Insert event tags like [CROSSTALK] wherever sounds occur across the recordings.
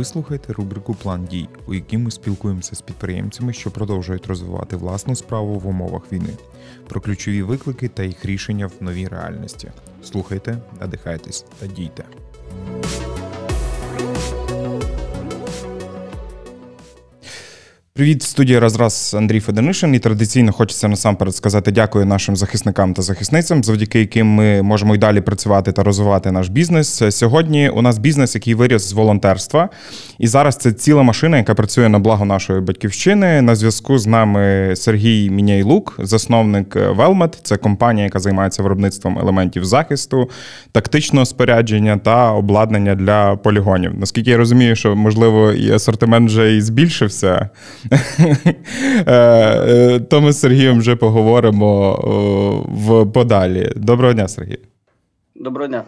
Ви слухаєте рубрику План дій, у якій ми спілкуємося з підприємцями, що продовжують розвивати власну справу в умовах війни, про ключові виклики та їх рішення в новій реальності. Слухайте, надихайтесь та дійте. Привіт, студія Разраз Андрій Феденишин. І традиційно хочеться насамперед сказати дякую нашим захисникам та захисницям, завдяки яким ми можемо й далі працювати та розвивати наш бізнес. Сьогодні у нас бізнес, який виріс з волонтерства, і зараз це ціла машина, яка працює на благо нашої батьківщини. На зв'язку з нами Сергій Міняйлук, засновник Велмет. Це компанія, яка займається виробництвом елементів захисту, тактичного спорядження та обладнання для полігонів. Наскільки я розумію, що можливо і асортимент вже і збільшився. [LAUGHS] Е, е, то ми з Сергієм вже поговоримо в подалі. Доброго дня, Сергій. Доброго дня.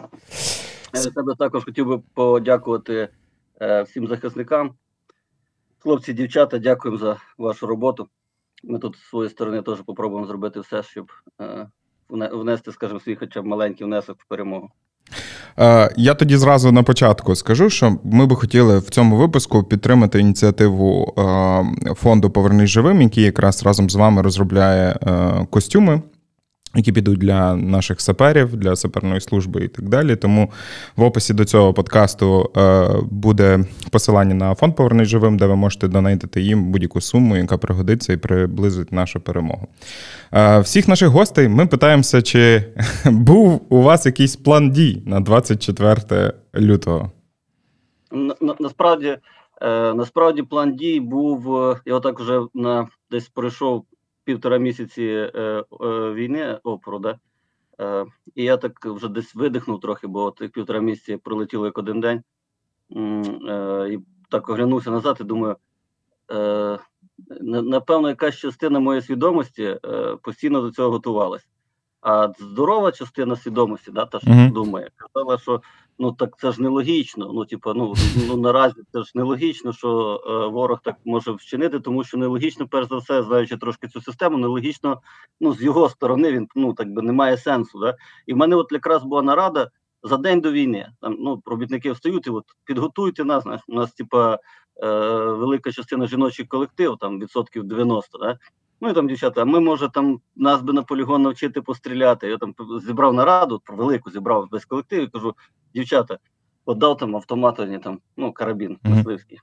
Я тебе також хотів би подякувати е, всім захисникам. Хлопці, дівчата, дякуємо за вашу роботу. Ми тут з своєї сторони теж спробуємо зробити все, щоб внести, скажімо, свій хоча б маленький внесок в перемогу. Е, я тоді зразу на початку скажу, що ми би хотіли в цьому випуску підтримати ініціативу е, фонду Повернись живим, який якраз разом з вами розробляє е, костюми які підуть для наших саперів, для саперної служби і так далі. Тому в описі до цього подкасту е, буде посилання на фонд «Повернись живим, де ви можете донатити їм будь-яку суму, яка пригодиться і приблизить нашу перемогу. Е, всіх наших гостей ми питаємося, чи [LAUGHS] був у вас якийсь план дій на 24 лютого? На, на, насправді. Е, насправді план дій був. Я отак вже на десь пройшов півтора місяці е, е, війни опору, да? Е, і я так вже десь видихнув трохи, бо тих півтора місяці пролетіло як один день. Е, і так оглянувся назад і думаю, е, напевно, якась частина моєї свідомості е, постійно до цього готувалась. А здорова частина свідомості, да, та що mm -hmm. думає, казала, що ну так це ж нелогічно. Ну, типу, ну ну наразі це ж нелогічно, що е, ворог так може вчинити, тому що нелогічно, перш за все, знаючи трошки цю систему, нелогічно ну з його сторони він ну так би не має сенсу. Да? І в мене от якраз була нарада за день до війни. Там ну робітники встають і от підготуйте нас. Знаєш, у нас, типа, е, велика частина жіночий колектив, там відсотків 90, да? Ну і там дівчата, а ми може там нас би на полігон навчити постріляти. Я там зібрав нараду, велику зібрав весь колектив і кажу: дівчата, отдав там автомат, там, ну, карабін мисливський.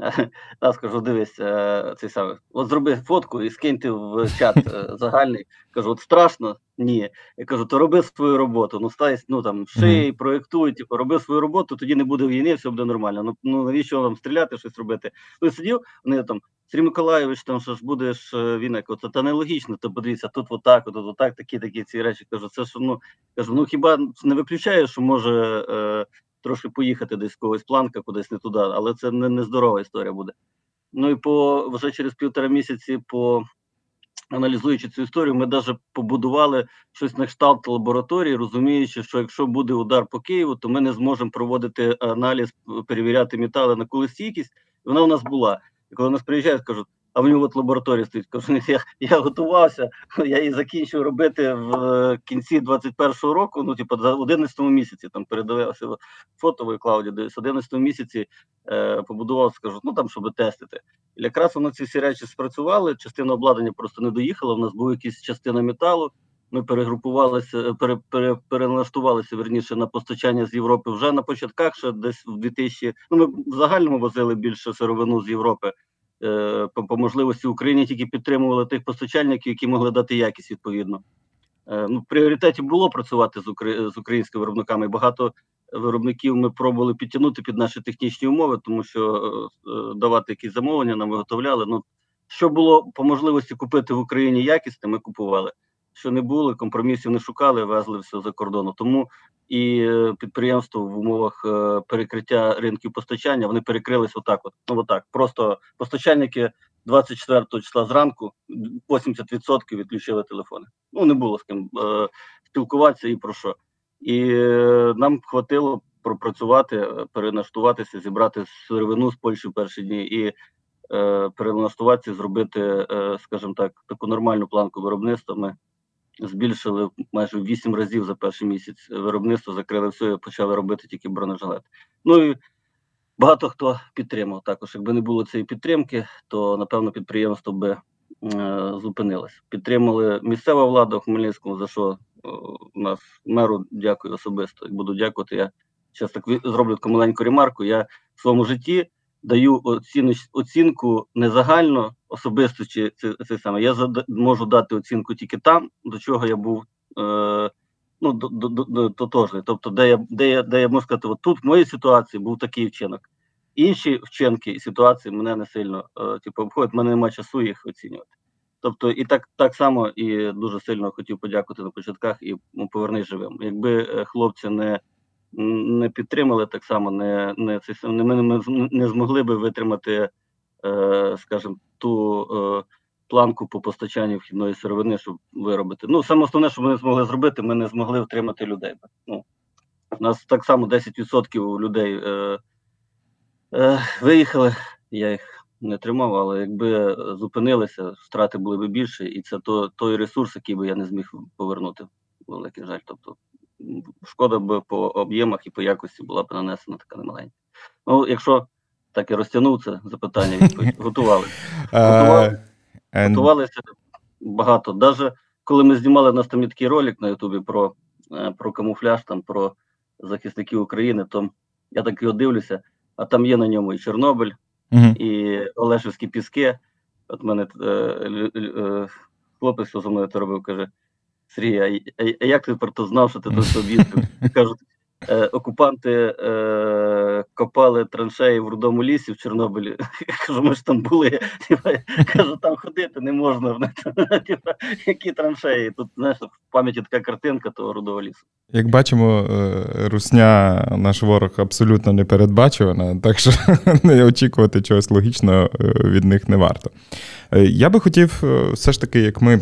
[LAUGHS] Я скажу, дивись, е, цей самий, от зроби фотку і скиньте в чат е, [LAUGHS] загальний. Кажу, от страшно? Ні. Я кажу, то роби свою роботу. Ну стай, ну там ший, проєктуй, типу, роби свою роботу, тоді не буде війни, все буде нормально. Ну ну навіщо вам стріляти, щось робити? Ну і сидів, вони там. Сергій Миколаївич, там що ж будеш війна, це та нелогічно, то подивіться, тут отак, тут отак, такі такі ці речі. Кажу, це ж ну кажу, ну хіба не виключає, що може е, трошки поїхати десь когось планка, кудись не туди, але це не, не здорова історія буде. Ну і по вже через півтора місяці, по аналізуючи цю історію, ми навіть побудували щось на кшталт лабораторії, розуміючи, що якщо буде удар по Києву, то ми не зможемо проводити аналіз, перевіряти метали на колестійкість. І вона у нас була. І коли нас приїжджають, кажуть, а в нього от лабораторія стоїть. Кажу, я я готувався, я її закінчив робити в е, кінці 21-го року. Ну, типу, за 11-му місяці там передавався фото в Клауді, десь 11-му місяці е, побудував, скажу, ну там, щоб тестити. І якраз воно ці всі речі спрацювали. Частина обладнання просто не доїхала. У нас була якась частина металу. Ми перегрупувалися, пере, пере, переналаштувалися верніше на постачання з Європи вже на початках, ще десь в 2000, Ну ми в загальному возили більше сировину з Європи. Е, по, по можливості Україні тільки підтримували тих постачальників, які могли дати якість відповідно. Е, ну, в пріоритеті було працювати з з українськими виробниками. Багато виробників ми пробували підтягнути під наші технічні умови, тому що е, давати якісь замовлення нам виготовляли. Ну що було по можливості купити в Україні якісне, ми купували що не було, компромісів не шукали, везли все за кордону. Тому і е, підприємство в умовах е, перекриття ринків постачання вони перекрились отак. От ну отак. Просто постачальники 24 числа зранку 80% відключили телефони. Ну не було з ким е, спілкуватися і про що. І нам хватило пропрацювати, перенаштуватися, зібрати сировину з Польщі в перші дні і е, переналаштуватися, зробити, е, скажімо так, таку нормальну планку виробництва. Ми збільшили майже в 8 разів за перший місяць виробництво, закрили все і почали робити тільки бронежилет. Ну і багато хто підтримав. Також, якби не було цієї підтримки, то напевно підприємство би е, зупинилось. Підтримали місцева влада у Хмельницькому, за що е, нас меру дякую особисто. Буду дякувати. Я зараз так зроблю таку маленьку ремарку. Я в своєму житті даю оціну, оцінку не загально особисто чи це, це саме. Я зад, можу дати оцінку тільки там, до чого я був. Е, Ну, до, до, до, тотожний. Тобто, де я де я, де я можу сказати, от тут в моїй ситуації був такий вчинок. Інші вчинки і ситуації мене не сильно е, типу, обходять, мене немає часу їх оцінювати. Тобто, і так так само і дуже сильно хотів подякувати на початках і ну, повернись живим. Якби е, хлопці не не підтримали, так само не не, не ми не змогли би витримати, е, скажімо, ту е, планку по постачанню вхідної сировини, щоб виробити. Ну, саме основне, що ми не змогли зробити, ми не змогли втримати людей. Ну, У нас так само 10% людей е, е, виїхали, я їх не тримав, але якби зупинилися, втрати були б більше, і це то, той ресурс, який би я не зміг повернути. Великий жаль. Тобто шкода би по об'ємах і по якості була б нанесена така немаленька. Ну, якщо так і розтягнув це запитання, відповідь [LAUGHS] готувалися. Готували, готувалися багато. Навіть коли ми знімали на там такий ролик на Ютубі про е, про камуфляж, там про захисників України, то я так його дивлюся, а там є на ньому і Чорнобиль, і Олешівські піски. От мене е, е, хлопець, хто за мною це робив, каже: Сергій, а як ти про то знав, що ти до цього їздив? [LAUGHS] Кажуть, е, окупанти е, копали траншеї в рудому лісі в Чорнобилі. [LAUGHS] Я кажу, ми ж там були. Кажу, там ходити не можна. [LAUGHS] Які траншеї? Тут знаєш, в пам'яті така картинка того рудого лісу. Як бачимо, е, русня, наш ворог абсолютно не передбачувана, так що не очікувати чогось логічного е, від них не варто. Е, я би хотів, все ж таки, як ми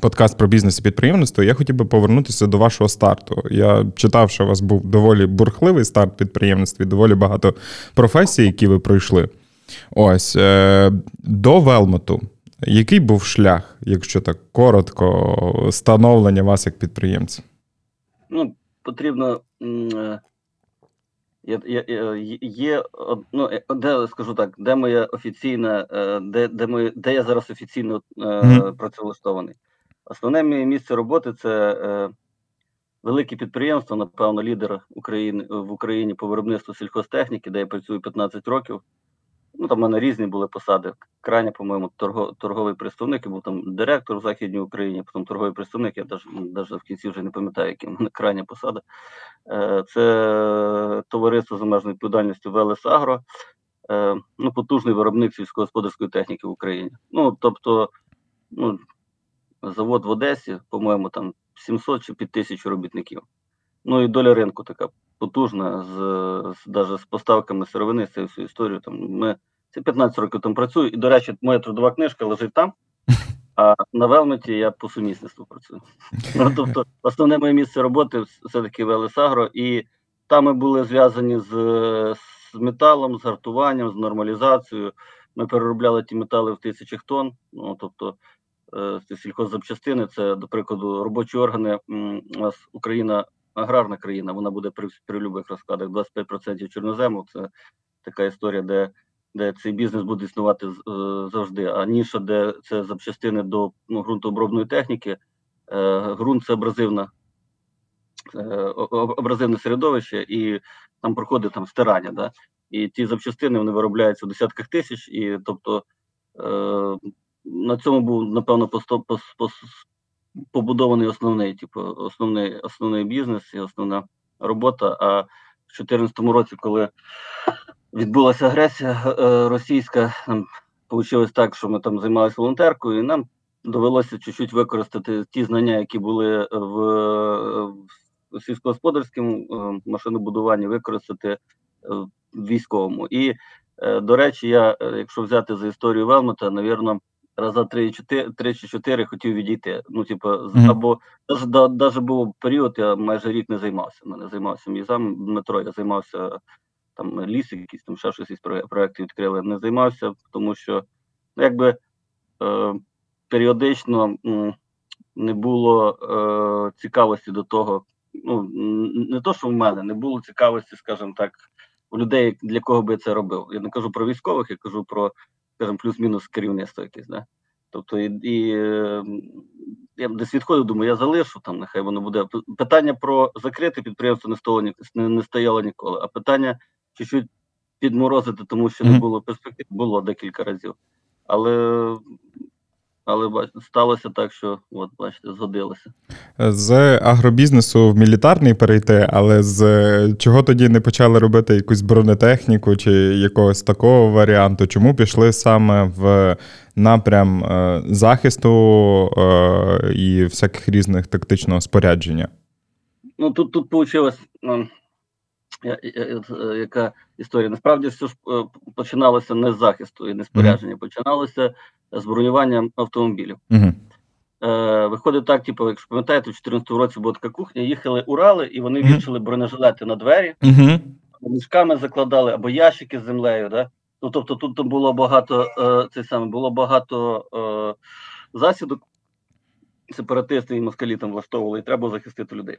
подкаст про бізнес і підприємництво, я хотів би повернутися до вашого старту. Я читав, що у вас був доволі бурхливий старт підприємництві, доволі багато професій, які ви пройшли. Ось е, до Велмоту. Який був шлях, якщо так коротко, становлення вас як підприємця? Ну, потрібно. Е, є, є, є ну, е, де скажу так, де моя офіційна, де де, моє, де я зараз офіційно mm-hmm. працевлаштований? Основне моє місце роботи це е, велике підприємство, напевно, лідер України в Україні по виробництву сільхозтехніки, де я працюю 15 років. Ну, Там в мене різні були посади. Крайня, по-моєму, торго, торговий представник, я був там директор в Західній Україні, потім торговий представник, я навіть в кінці вже не пам'ятаю, які в мене крайня посада. Е, Це товариство з обмеженою відповідальністю Велес Агро, е, ну, потужний виробник сільськогосподарської техніки в Україні. Ну, тобто, ну, завод в Одесі, по-моєму, там 700 чи під тисячу робітників. Ну і доля ринку така потужна, з, з даже з поставками сировини, з цією всю історію. Там ми це 15 років там працюю. І, до речі, моя трудова книжка лежить там, [LAUGHS] а на Велметі я по сумісництву працюю. [LAUGHS] Ну, Тобто, основне моє місце роботи все-таки Велесагро, і там ми були зв'язані з, з металом, з гартуванням, з нормалізацією. Ми переробляли ті метали в тисячах тонн. Ну, тобто, сільхоззапчастини, це, до прикладу, робочі органи. У нас Україна аграрна країна, вона буде при при любих розкладах 25% чорнозему. Це така історія, де де цей бізнес буде існувати е, завжди. А ніша, де це запчастини до ну, ґрунтообробної техніки, е, ґрунт це абразивна. Абразивне середовище, і там проходить там стирання. Да? І ті запчастини вони виробляються в десятках тисяч, і тобто на цьому був, напевно, побудований основний, типу, основний основний бізнес і основна робота. А в 2014 році, коли відбулася агресія е, російська, нам вийшло так, що ми там займалися волонтеркою, і нам довелося чуть-чуть використати ті знання, які були в, в сільськогосподарському е, машинобудуванні, використати в військовому. І, е, до речі, я, якщо взяти за історію Велмота, навірно раза три чи чотири хотів відійти. Ну, типу, mm-hmm. або навіть був період, я майже рік не займався. Ну, не займався мій зам Дмитро, я займався там ліс, якісь там ще щось із проєктів відкрили. Не займався, тому що ну, якби е, періодично м, не було е, цікавості до того. Ну, не то, що в мене не було цікавості, скажімо так, у людей, для кого би я це робив. Я не кажу про військових, я кажу про, скажімо, плюс-мінус керівництво якесь. Да? Тобто, і, і е, я десь відходив, думаю, я залишу там, нехай воно буде. Питання про закрите підприємство не стояло, не, не стояло ніколи, а питання чуть-чуть підморозити, тому що не було перспектив, було декілька разів. Але але бачите, сталося так, що от бачите, згодилося. З агробізнесу в мілітарний перейти, але з чого тоді не почали робити якусь бронетехніку чи якогось такого варіанту? Чому пішли саме в напрям е, захисту е, і всяких різних тактичного спорядження? Ну тут тут вийшло, яка історія. Насправді все ж е, починалося не з захисту і не спорядження, mm-hmm. починалося з бронювання автомобілів. Mm-hmm. Е, Виходить так, типу, якщо пам'ятаєте, у 2014 році була така кухня, їхали Урали, і вони вішали бронежилети на двері, мішками закладали або ящики з землею. Да? Ну, Тобто тут було багато е, це саме, було багато е, засідок, сепаратисти і москалі там влаштовували, і треба захистити людей.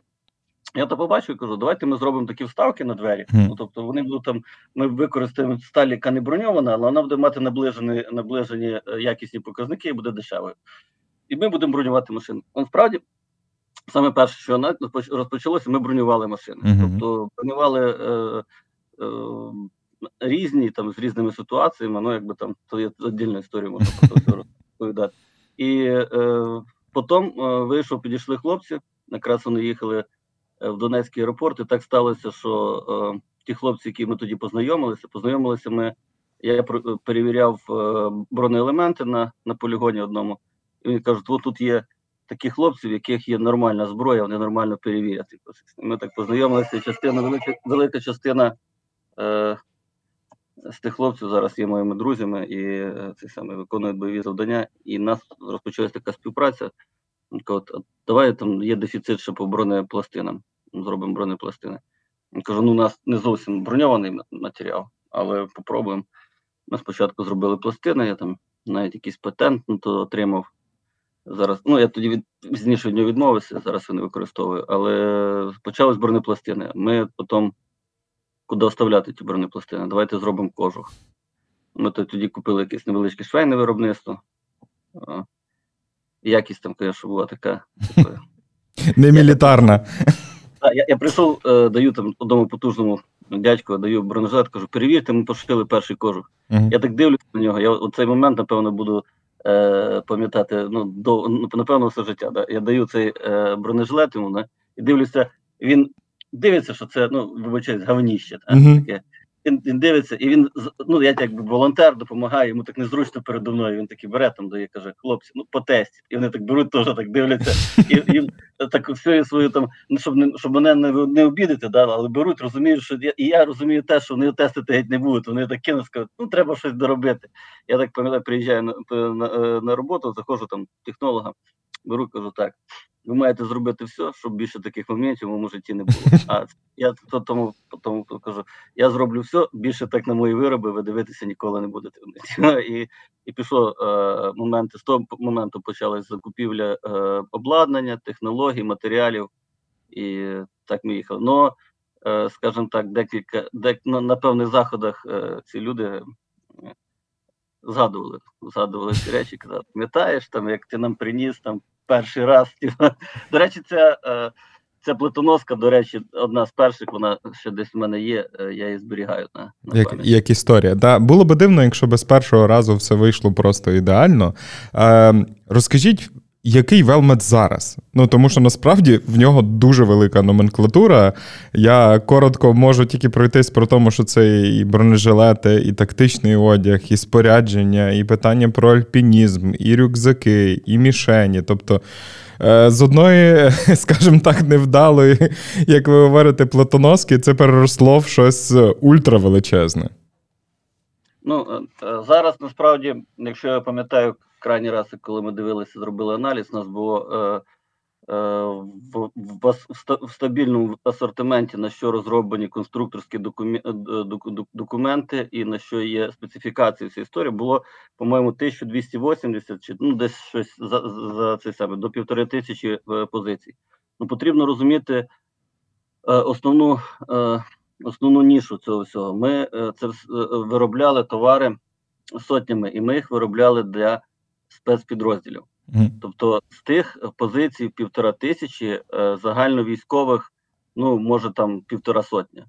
Я то побачив і кажу, давайте ми зробимо такі вставки на двері. Mm. Ну, Тобто вони будуть там, ми використаємо сталь, яка не броньована, але вона буде мати наближені наближені е, якісні показники і буде дешевою. І ми будемо бронювати машини. Насправді, саме перше, що розпочалося, ми бронювали машини. Mm-hmm. Тобто бронювали е, е, різні там з різними ситуаціями, ну якби там то є віддільна історія, можна про це розповідати. І е, потім е, вийшов, підійшли хлопці, якраз вони їхали. Е, в Донецький аеропорт. І так сталося, що е, ті хлопці, які ми тоді познайомилися, познайомилися ми. Я перевіряв е, бронеелементи на на полігоні одному, і він кажуть, от тут є такі хлопці, в яких є нормальна зброя, вони нормально перевірять. Ми так познайомилися. Частина велика велика частина е, з тих хлопців зараз є моїми друзями і е, це саме виконують бойові завдання. І в нас розпочалася така співпраця. От, Давай там є дефіцит ще по бронепластинам зробимо бронепластини. Кажу, ну у нас не зовсім броньований матеріал, але попробуємо. Ми спочатку зробили пластини, я там навіть якийсь патент ну, то отримав. Зараз, ну я тоді від пізніше від нього відмовився, зараз я не використовую, але почали з бронепластини. Ми потім куди вставляти ті бронепластини? Давайте зробимо кожух. Ми тоді купили якесь невеличке швейне виробництво. Якість там, звісно, була така. Типу, [LAUGHS] не мілітарна. Я я прийшов, е, даю там одному потужному дядьку, даю бронежилет, кажу, перевірте, ми пошили перший кожух. Uh-huh. Я так дивлюся на нього. Я у цей момент, напевно, буду е, пам'ятати ну, до, ну, напевно, все життя. Да? Я даю цей е, бронежилет йому да? і дивлюся, він дивиться, що це ну, вибачаюсь, гавніще. Uh-huh. таке він він дивиться, і він ну я якби волонтер допомагає, йому так незручно передо мною. Він такий бере там, дає, каже, хлопці, ну потестіть. І вони так беруть, теж так дивляться, і і так всю свою там, ну щоб не щоб мене не не обідати, да, але беруть, розуміють, що я і я розумію те, що вони тестити геть не будуть. Вони так кинуть, скажуть, ну треба щось доробити. Я так пам'ятаю, приїжджаю на на, е, на роботу, заходжу там технолога, беру, кажу так ви маєте зробити все, щоб більше таких моментів в моєму житті не було. [LAUGHS] А я то тому, тому кажу: я зроблю все, більше так на мої вироби, ви дивитися ніколи не будете. [LAUGHS] І і пішло е, моменти з того моменту почалась закупівля е, обладнання, технологій, матеріалів, і так ми їхали. Но, е, скажімо так, декілька дек, на, на певних заходах е, ці люди. Е, згадували, згадували ці речі, казали, пам'ятаєш, там, як ти нам приніс там перший раз. [LAUGHS] До речі, ця е, ця плитоноска, до речі, одна з перших, вона ще десь в мене є, е, я її зберігаю. на, на Як як історія. Да. Було би дивно, якщо без першого разу все вийшло просто ідеально. Е, Розкажіть який велмет зараз? Ну тому що насправді в нього дуже велика номенклатура. Я коротко можу тільки пройтись про тому, що це і бронежилети, і тактичний одяг, і спорядження, і питання про альпінізм, і рюкзаки, і мішені. Тобто. Е, з одної, [LAUGHS] скажімо так, невдалої, як ви говорите, платоноски, це переросло в щось ультравеличезне. Ну е, зараз насправді, якщо я пам'ятаю крайній раз, коли ми дивилися, зробили аналіз, у нас було е, е, в, в, в стабільному асортименті, на що розроблені конструкторські документи, е, документи і на що є специфікації всієї історії, було, по-моєму, 1280 чи ну десь щось за за це саме до півтори тисячі позицій. Ну потрібно розуміти основну. Основну нішу цього всього. Ми це виробляли товари сотнями, і ми їх виробляли для спецпідрозділів. Мгм. Тобто з тих е, позицій півтора тисячі е, загальновійськових, ну може там півтора сотня.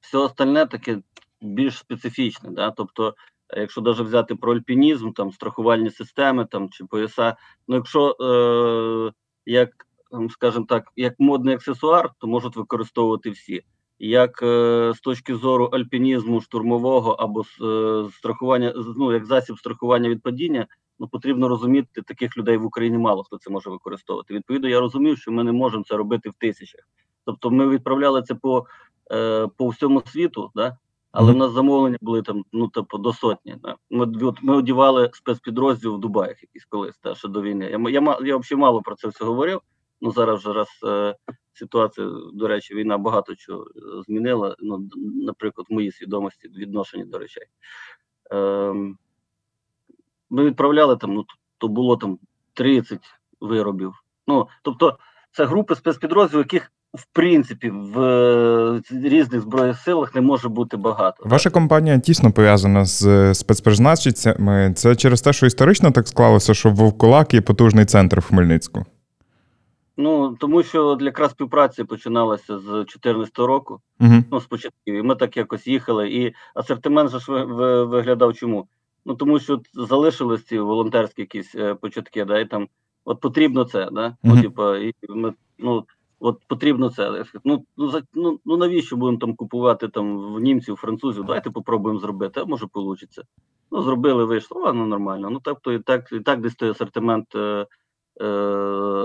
Все остальне таке більш специфічне. Да? Тобто, е, якщо навіть взяти про альпінізм, там страхувальні системи там чи пояса, ну якщо е, як, ем, скажімо так, як модний аксесуар, то можуть використовувати всі. Як е, з точки зору альпінізму штурмового або е, страхування, ну як засіб страхування від падіння, ну потрібно розуміти, таких людей в Україні мало хто це може використовувати. Відповідно, я розумів, що ми не можемо це робити в тисячах. Тобто, ми відправляли це по, е, по всьому світу, да? але в нас замовлення були там, ну типу, до сотні. Да? Ми, от, ми одівали спецпідрозділ в Дубаях якийсь колись, та, ще до війни. Я, м- я, я взагалі мало про це все говорив. Ну зараз вже раз е, ситуація, до речі, війна багато чого е, змінила. Ну, наприклад, в моїй свідомості відношення до речей. Ем, ми відправляли там, ну то було там 30 виробів. Ну тобто, це групи спецпідрозділів, яких в принципі в е, різних збройних силах не може бути багато. Ваша компанія тісно пов'язана з е, спецпризначенцями. Це через те, що історично так склалося, що Вовкулак є потужний центр в Хмельницьку. Ну тому що для якраз співпраця починалася з 2014 року. Угу. Ну, спочатку. І ми так якось їхали. І асортимент же ж ви- ви- виглядав чому? Ну тому що залишились ці волонтерські якісь е, початки, да, і там от потрібно це, да? Мгм. Ну, типа, і ми, ну, от потрібно це. Ну, ну, за, ну, ну навіщо будемо там купувати там в німців, французів? Давайте попробуємо зробити, а може вийде. Ну, зробили, вийшло, ладно, нормально. Ну, тобто, і так, і так десь той асортимент е, е,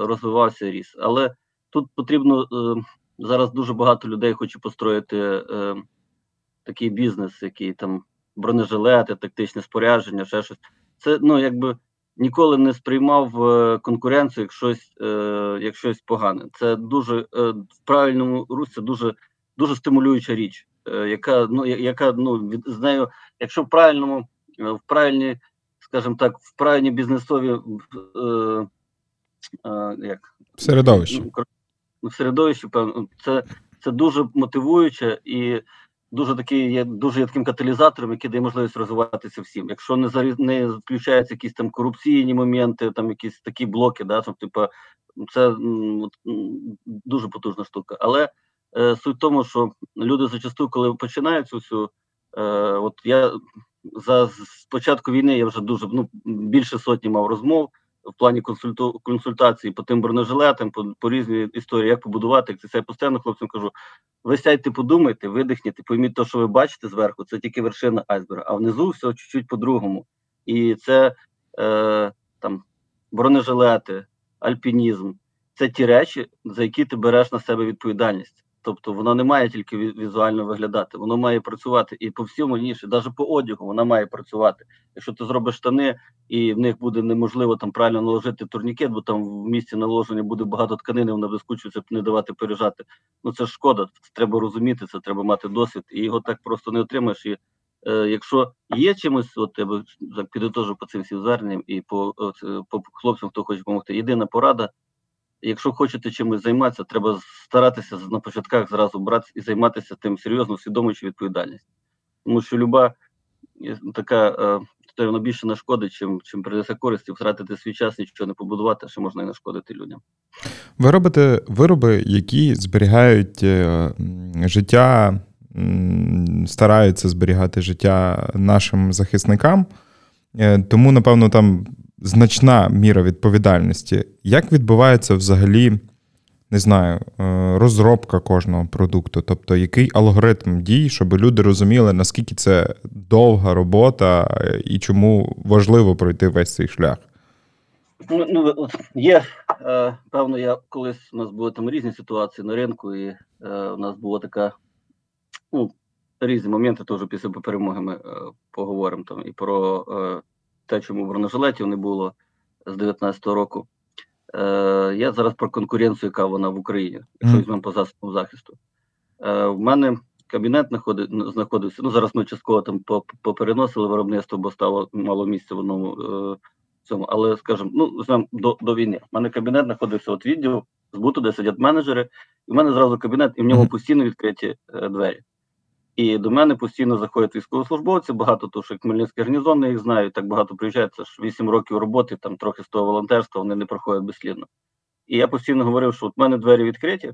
розвивався і ріс. Але тут потрібно е, зараз дуже багато людей хоче построїти е, такий бізнес, який там бронежилети, тактичне спорядження, ще щось. Це ну якби ніколи не сприймав е, конкуренцію як щось, е, як щось погане. Це дуже е, в правильному русі це дуже дуже стимулююча річ, е, яка ну яка ну від з нею, якщо в правильному, е, в правильній, скажімо так, в правильній бізнесові е, е, як Середовище. кор- ну, в середовищі, певно, це, це дуже мотивуюче і дуже такий є дуже є таким каталізатором, який дає можливість розвиватися всім. Якщо не зарі- не включаються якісь там корупційні моменти, там якісь такі блоки, да, там, типу, це м, дуже потужна штука. Але е, суть в тому, що люди зачасту, коли починають цю всю, е, от я за з початку війни я вже дуже ну більше сотні мав розмов в плані консульту консультації по тим бронежилетам, по, по різній історії, як побудувати, як це все. Постійно хлопцям кажу: ви сядьте, подумайте, видихніть, пойміть те, що ви бачите зверху, це тільки вершина айсберга, а внизу все чуть-чуть по-другому. І це е, там бронежилети, альпінізм це ті речі, за які ти береш на себе відповідальність. Тобто вона не має тільки візуально виглядати, воно має працювати і по всьому інше, навіть по одягу вона має працювати. Якщо ти зробиш штани, і в них буде неможливо там правильно наложити турнікет, бо там в місці наложення буде багато тканини, вона вискучується, не давати пережати. Ну це ж шкода. Це треба розуміти, це треба мати досвід, і його так просто не отримаєш. І е, якщо є чимось, от я би так по цим всім зверненням і по, е, по хлопцям, хто хоче допомогти. Єдина порада. Якщо хочете чимось займатися, треба старатися на початках зразу брати і займатися тим серйозно, усвідомлюючи відповідальність. Тому що люба е, така е, воно більше нашкодить, чим, чим принесе користь, і втратити свій час, нічого не побудувати, ще можна і нашкодити людям. Ви робите вироби, які зберігають е, життя, стараються зберігати життя нашим захисникам. Е, Тому, напевно, там значна міра відповідальності. Як відбувається взагалі, не знаю, е, розробка кожного продукту? Тобто, який алгоритм дій, щоб люди розуміли, наскільки це довга робота е, і чому важливо пройти весь цей шлях? Ну, ну є е, певно, я колись у нас були там різні ситуації на ринку, і е, у нас була така ну, різні моменти. Теж після перемоги ми е, поговоримо там і про е, те, чому бронежилетів не було з 19-го року. Е, я зараз про конкуренцію, яка вона в Україні, якщо візьмемо по засобам захисту. Е, в мене кабінет знаходи, знаходився. Ну зараз ми частково там попереносили виробництво, бо стало мало місця в одному е, цьому. Але скажімо, ну візьмемо до, до війни. У мене кабінет знаходився от відділ збуту, де сидять менеджери, і в мене зразу кабінет, і в ньому постійно відкриті е, двері. І до мене постійно заходять військовослужбовці, багато того, що Хмельницький гарнізон не їх знаю, так багато приїжджають, це ж 8 років роботи, там трохи з того волонтерства, вони не проходять безслідно. І я постійно говорив, що от в мене двері відкриті,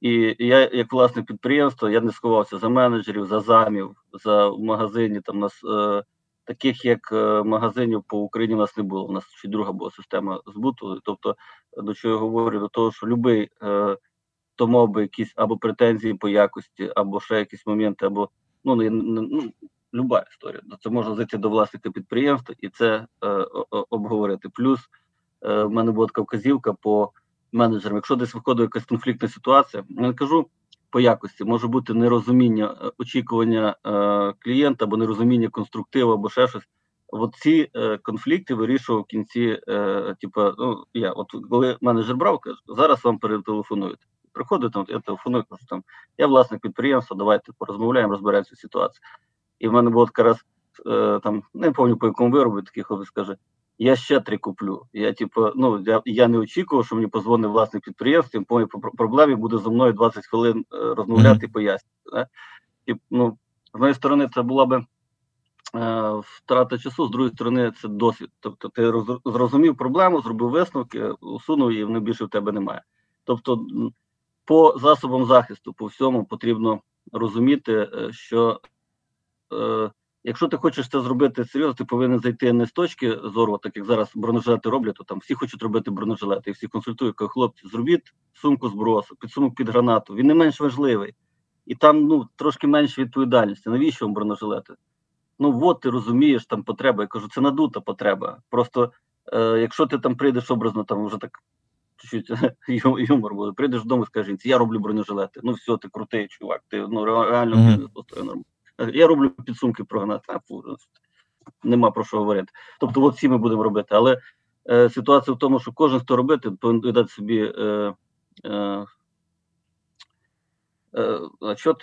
і я, як власник підприємства, я не сховався за менеджерів, за замів, за магазині. Там нас е, таких як е, магазинів по Україні у нас не було. У нас ще друга була система збуту. Тобто, до чого я говорю, до того, що будь-який е, то мав би якісь або претензії по якості, або ще якісь моменти, або ну не, не ну, люба історія. Це можна зайти до власника підприємства і це е, обговорити. Плюс е, в мене була така вказівка по менеджерам. Якщо десь виходить якась конфліктна ситуація, я не кажу по якості, може бути нерозуміння е, очікування е, клієнта або нерозуміння конструктиву, або ще щось. От ці е, конфлікти вирішував в кінці. Е, типу, ну я от коли менеджер брав, каже, зараз вам перетелефонують. Приходить там, я телефоную, кажу там, я власник підприємства, давайте порозмовляємо, розберемося ситуацію. І в мене було така раз е, там, не пам'ятаю по якому виробі, такий хлопець каже: я ще три куплю. Я, типу, ну я я не очікував, що мені позвонить власник підприємства, по проблемі буде зі мною 20 хвилин е, розмовляти і пояснювати. І, ну, з моєї сторони, це була би е, втрата часу, з другої сторони, це досвід. Тобто, ти роз, зрозумів проблему, зробив висновки, усунув і вони більше в тебе немає. Тобто, по засобам захисту, по всьому потрібно розуміти, е, що е, якщо ти хочеш це зробити серйозно, ти повинен зайти не з точки зору, так як зараз бронежилети роблять, то там всі хочуть робити бронежилети, і всі консультують, кажуть, хлопці, зробіть сумку збросу, підсумок під гранату. Він не менш важливий. І там ну трошки менше відповідальності. Навіщо вам бронежилети? Ну от ти розумієш, там потреба. Я кажу, це надута потреба. Просто е, якщо ти там прийдеш образно, там вже так чуть-чуть [LAUGHS] юмор буде. Прийдеш додому і скажеш, я роблю бронежилети. Ну все, ти крутий чувак, ти ну реально mm -hmm. нормально. Я роблю підсумки про гранат. Нема про що говорити. Тобто, от всі ми будемо робити. Але е, ситуація в тому, що кожен, хто робити, повинен дати собі е, е, е, отчет,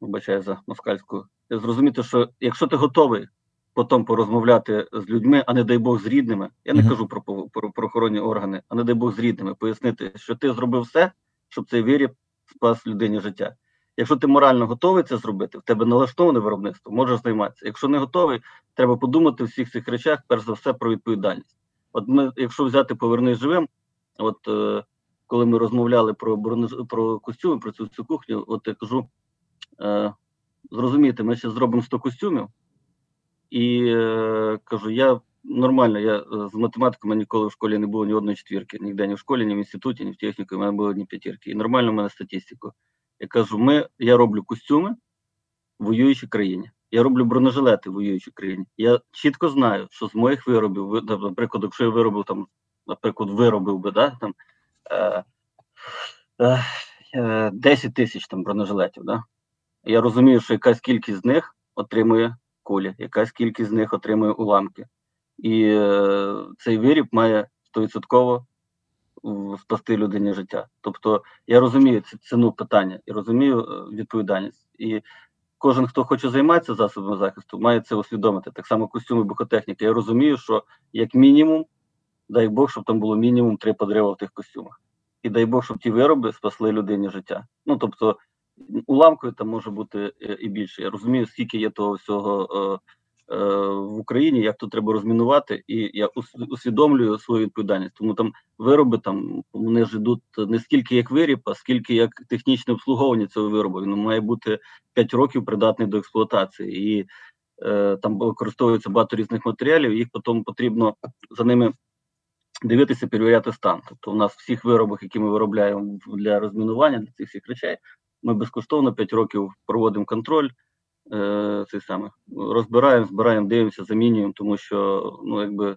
вибачаю за москальську, зрозуміти, що якщо ти готовий потім порозмовляти з людьми, а не дай Бог з рідними. Я не mm -hmm. кажу про про правоохоронні органи, а не дай Бог з рідними, пояснити, що ти зробив все, щоб цей виріб спас людині життя. Якщо ти морально готовий це зробити, в тебе налаштоване виробництво, можеш займатися. Якщо не готовий, треба подумати в всіх цих речах, перш за все, про відповідальність. От ми, якщо взяти повернись живим, от е, коли ми розмовляли про про костюми, про цю цю кухню, от я кажу, е, зрозумійте, ми ще зробимо 100 костюмів, і е, кажу, я нормально, я е, з математикою ніколи в школі не було ні одної четвірки, ніде ні в школі, ні в інституті, ні в техніку, у мене було одні п'ятірки. І нормально в мене статистику. Я кажу, ми, я роблю костюми в воюючій країні. Я роблю бронежилети в воюючій країні. Я чітко знаю, що з моїх виробів, наприклад, якщо я виробив там, наприклад, виробив би да, там, е, е, 10 тисяч там бронежилетів, да, я розумію, що якась кількість з них отримує кулі, якась кількість з них отримує уламки. І е, цей виріб має 100% спасти людині життя. Тобто я розумію ціну питання і розумію е, відповідальність. І кожен, хто хоче займатися засобами захисту, має це усвідомити. Так само костюми бухотехніки. Я розумію, що як мінімум, дай Бог, щоб там було мінімум три подриви в тих костюмах. І дай Бог, щоб ті вироби спасли людині життя. Ну тобто уламкою там може бути е, і більше. Я розумію, скільки є того всього е, е, в Україні, як то треба розмінувати, і я усвідомлюю свою відповідальність. Тому там вироби там вони ж йдуть не скільки як виріб, а скільки як технічне обслуговування цього виробу. Він має бути 5 років придатний до експлуатації, і е, там використовується багато різних матеріалів. Їх потім потрібно за ними. Дивитися, перевіряти стан. Тобто у нас всіх виробах, які ми виробляємо для розмінування для цих всіх речей, ми безкоштовно 5 років проводимо контроль е, цих самих, розбираємо, збираємо, дивимося, замінюємо, тому що ну якби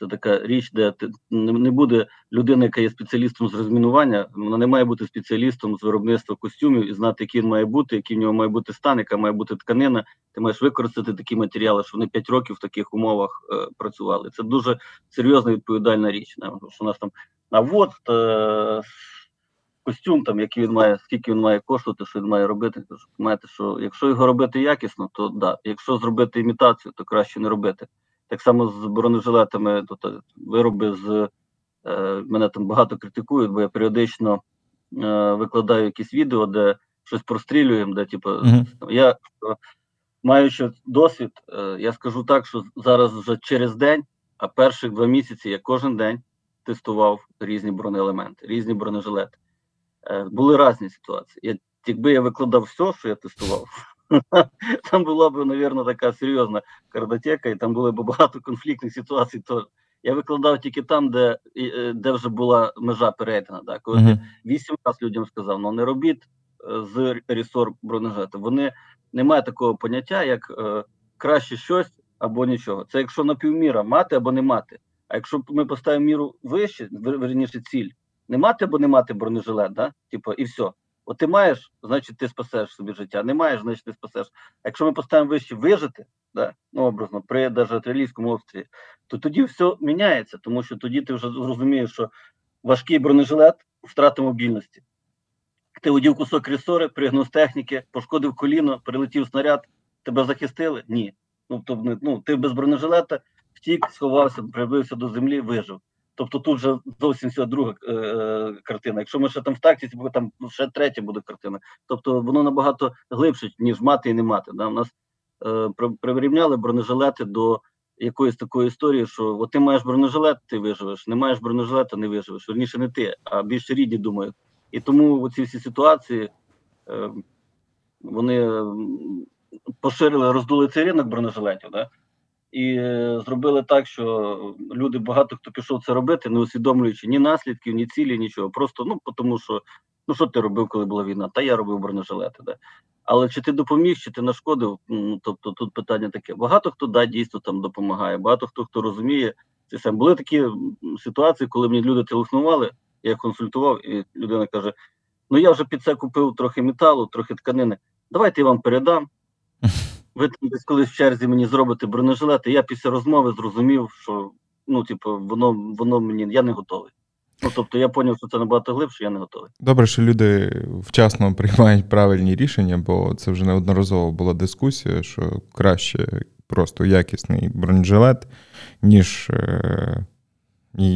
це така річ, де ти не буде людина, яка є спеціалістом з розмінування, вона не має бути спеціалістом з виробництва костюмів і знати, який він має бути, який в нього має бути стан, яка має бути тканина. Ти маєш використати такі матеріали, що вони 5 років в таких умовах е, працювали. Це дуже серйозна відповідальна річ. Не? Що у нас там от е, костюм, там, який він має, скільки він має коштувати, що він має робити. Тож, знаєте, що якщо його робити якісно, то да. Якщо зробити імітацію, то краще не робити. Так само з бронежилетами, то, вироби з е, мене там багато критикують, бо я періодично е, викладаю якісь відео, де щось прострілюємо, де типу, Мгм. я маючи досвід, е, я скажу так, що зараз вже через день, а перших два місяці я кожен день тестував різні бронеелементи, різні бронежилети. Е, Були різні ситуації. Я, якби я викладав все, що я тестував, [LAUGHS] там була б, мабуть, така серйозна картотека, і там було б багато конфліктних ситуацій. То я викладав тільки там, де, е, де вже була межа перейдена. Да? Коли Мгм. вісім разів людям сказав, ну не робіть е, з ресор бронежилета. Вони немає такого поняття, як е, краще щось або нічого. Це якщо напівміра мати або не мати. А якщо ми поставимо міру вище, верніше ціль, не мати або не мати бронежилет, да? типу, і все. От ти маєш, значить ти спасеш собі життя. Не маєш, значить ти спасеш. А якщо ми поставимо вище вижити, да, ну образно, при артилерійському обстрілі, то тоді все міняється, тому що тоді ти вже зрозумієш, що важкий бронежилет втрата мобільності. Ти одів кусок ресори, пригнув з техніки, пошкодив коліно, прилетів снаряд, тебе захистили? Ні. Ну, тобто, ну, ти без бронежилета втік, сховався, прибився до землі, вижив. Тобто тут вже зовсім вся друга е, е, картина. Якщо ми ще там в тактиці, бо там ще третя буде картина. Тобто воно набагато глибше, ніж мати і не мати. Да? У нас е, прирівняли бронежилети до якоїсь такої історії, що от ти маєш бронежилет, ти виживеш, не маєш бронежилета, не виживеш. Верніше не ти, а більше рідні думають. І тому ці всі ситуації е, вони поширили, роздули цей ринок бронежилетів, да? І е, зробили так, що люди багато хто пішов це робити, не усвідомлюючи ні наслідків, ні цілі, нічого. Просто ну тому, що ну що ти робив, коли була війна? Та я робив бронежилети. Да? Але чи ти допоміг, чи ти нашкодив? Ну тобто тут питання таке. Багато хто да дійсно там допомагає, багато хто хто розуміє це саме. Були такі ситуації, коли мені люди телефонували, я консультував, і людина каже: Ну я вже під це купив трохи металу, трохи тканини. Давайте я вам передам. Ви там десь колись в черзі мені зробите бронежилет, і я після розмови зрозумів, що ну, типу, воно воно мені я не готовий. Ну тобто я зрозумів, що це набагато глибше, я не готовий. Добре, що люди вчасно приймають правильні рішення, бо це вже неодноразово була дискусія, що краще просто якісний бронежилет, ніж е,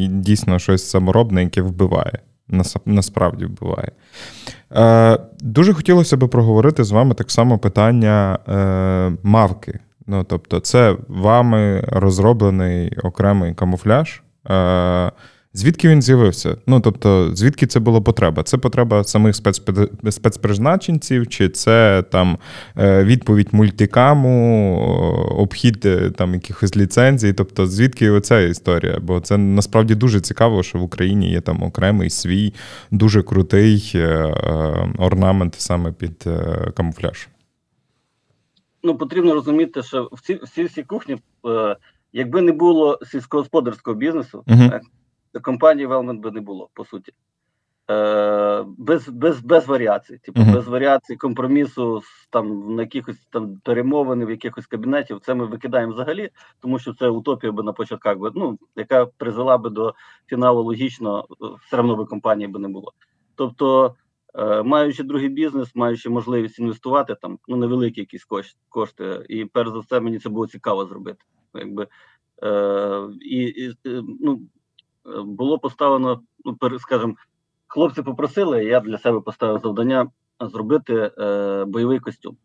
дійсно щось саморобне, яке вбиває. Нас- Насправді буває. Е, дуже хотілося би проговорити з вами так само питання е, мавки. Ну, тобто, це вами розроблений окремий камуфляж. Е, Звідки він з'явився? Ну тобто, звідки це була потреба? Це потреба самих спецпри- спецпризначенців, чи це там е, відповідь мультикаму, обхід е, там якихось ліцензій? Тобто, звідки оця історія? Бо це насправді дуже цікаво, що в Україні є там окремий свій дуже крутий е, орнамент саме під камуфляж. Ну потрібно розуміти, що в ці всі всі кухні, якби не було сільськогосподарського бізнесу, так, то компанії Велмент би не було, по суті. Е, без, без, без варіацій, типу, без варіацій компромісу з, там на якихось там перемовини в якихось кабінетів. Це ми викидаємо взагалі, тому що це утопія би на початках би, ну, яка призвела би до фіналу логічно, е, все одно би компанії би не було. Тобто, е, маючи другий бізнес, маючи можливість інвестувати там ну невеликі якісь кош- кошти, і перш за все мені це було цікаво зробити. Якби е, і, і ну було поставлено, ну скажімо, хлопці попросили, я для себе поставив завдання зробити е, бойовий костюм.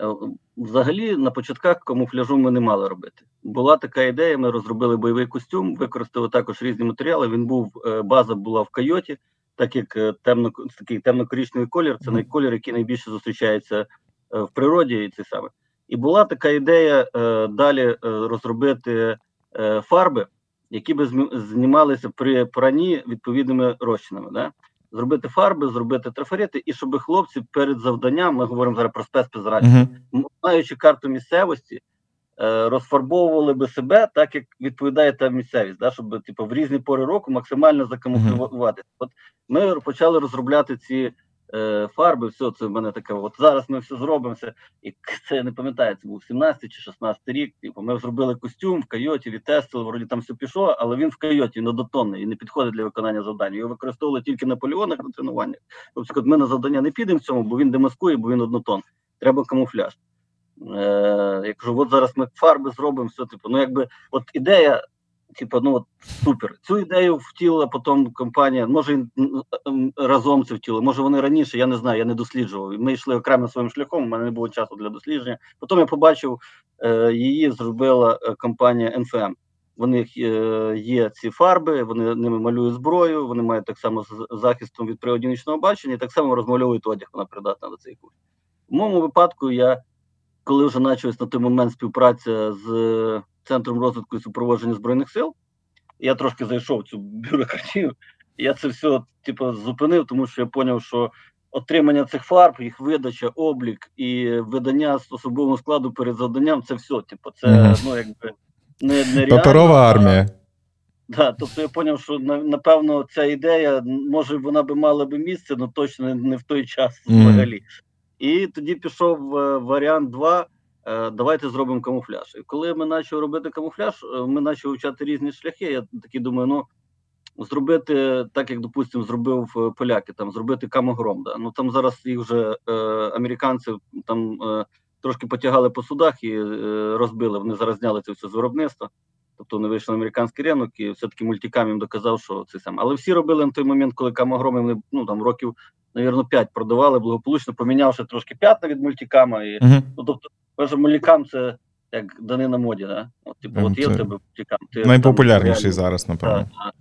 Е, Взагалі, на початках камуфляжу ми не мали робити. Була така ідея, ми розробили бойовий костюм, використали також різні матеріали. Він був, е, база була в Кайоті, так як е, темно, такий темно-коричневий колір, це найколір, який найбільше зустрічається в природі, і це саме. І була така ідея е, далі розробити е, фарби, які би знімалися при пранні відповідними розчинами. Да? Зробити фарби, зробити трафарети, і щоб хлопці перед завданням, ми говоримо зараз про Угу. м- маючи карту місцевості, е, розфарбовували би себе так, як відповідає та місцевість, да, щоб типу, в різні пори року максимально закамуфлювати. От ми почали розробляти ці фарби, все це в мене таке. От зараз ми все зробимо. Це, і це я не пам'ятаю, це був 17 чи 16 рік. Типу, ми зробили костюм в Кайоті, відтестили, вроді там все пішло, але він в Кайоті, він однотонний і не підходить для виконання завдань. Його використовували тільки на полігонах на тренуваннях. Тобто, ми на завдання не підемо в цьому, бо він демаскує, бо він однотон. Треба камуфляж. Е, я кажу, от зараз ми фарби зробимо, все типу. Ну, якби от ідея типу, ну от супер. Цю ідею втілила потім компанія. Може разом це втілили, може вони раніше, я не знаю, я не досліджував. Ми йшли окремо своїм шляхом. У мене не було часу для дослідження. Потім я побачив, е, її зробила е, компанія NFM. В них е, є ці фарби, вони ними малюють зброю, вони мають так само з захистом від приодінічного бачення, і так само розмальовують одяг, вона придатна до цей курс. В моєму випадку я, коли вже почалась на той момент співпраця з е, Центром розвитку і супроводження Збройних сил, я трошки зайшов в цю бюрократію, я це все типу, зупинив, тому що я зрозумів, що отримання цих фарб, їх видача, облік і видання з особового складу перед завданням це все. Типу, це ну, якби не, нереально. Паперова а- армія. Да, тобто я зрозумів, що напевно ця ідея, може, вона би мала би місце, але точно не- не в той час взагалі. І тоді пішов е, варіант 2. е, Давайте зробимо камуфляж. І коли ми почали робити камуфляж, е, ми почали вивчати різні шляхи. Я такий думаю, ну зробити так, як допустимо, зробив поляки, там зробити камогром. Да? Ну там зараз їх вже е, американці там е, трошки потягали по судах і е, розбили. Вони зараз зняли це все з виробництва. Тобто вони вийшли на американський ринок і все-таки мультикам їм доказав, що це саме. Але всі робили на той момент, коли камогроми вони ну там років, навірно, 5 продавали благополучно, помінявши трошки п'ятна від мультикама. І, Мгм. ну, тобто, каже, мультикам це як данина моді, да? От, типу, Ем, от є в тебе мультикам. Ти Найпопулярніший там, зараз, напевно. так, так.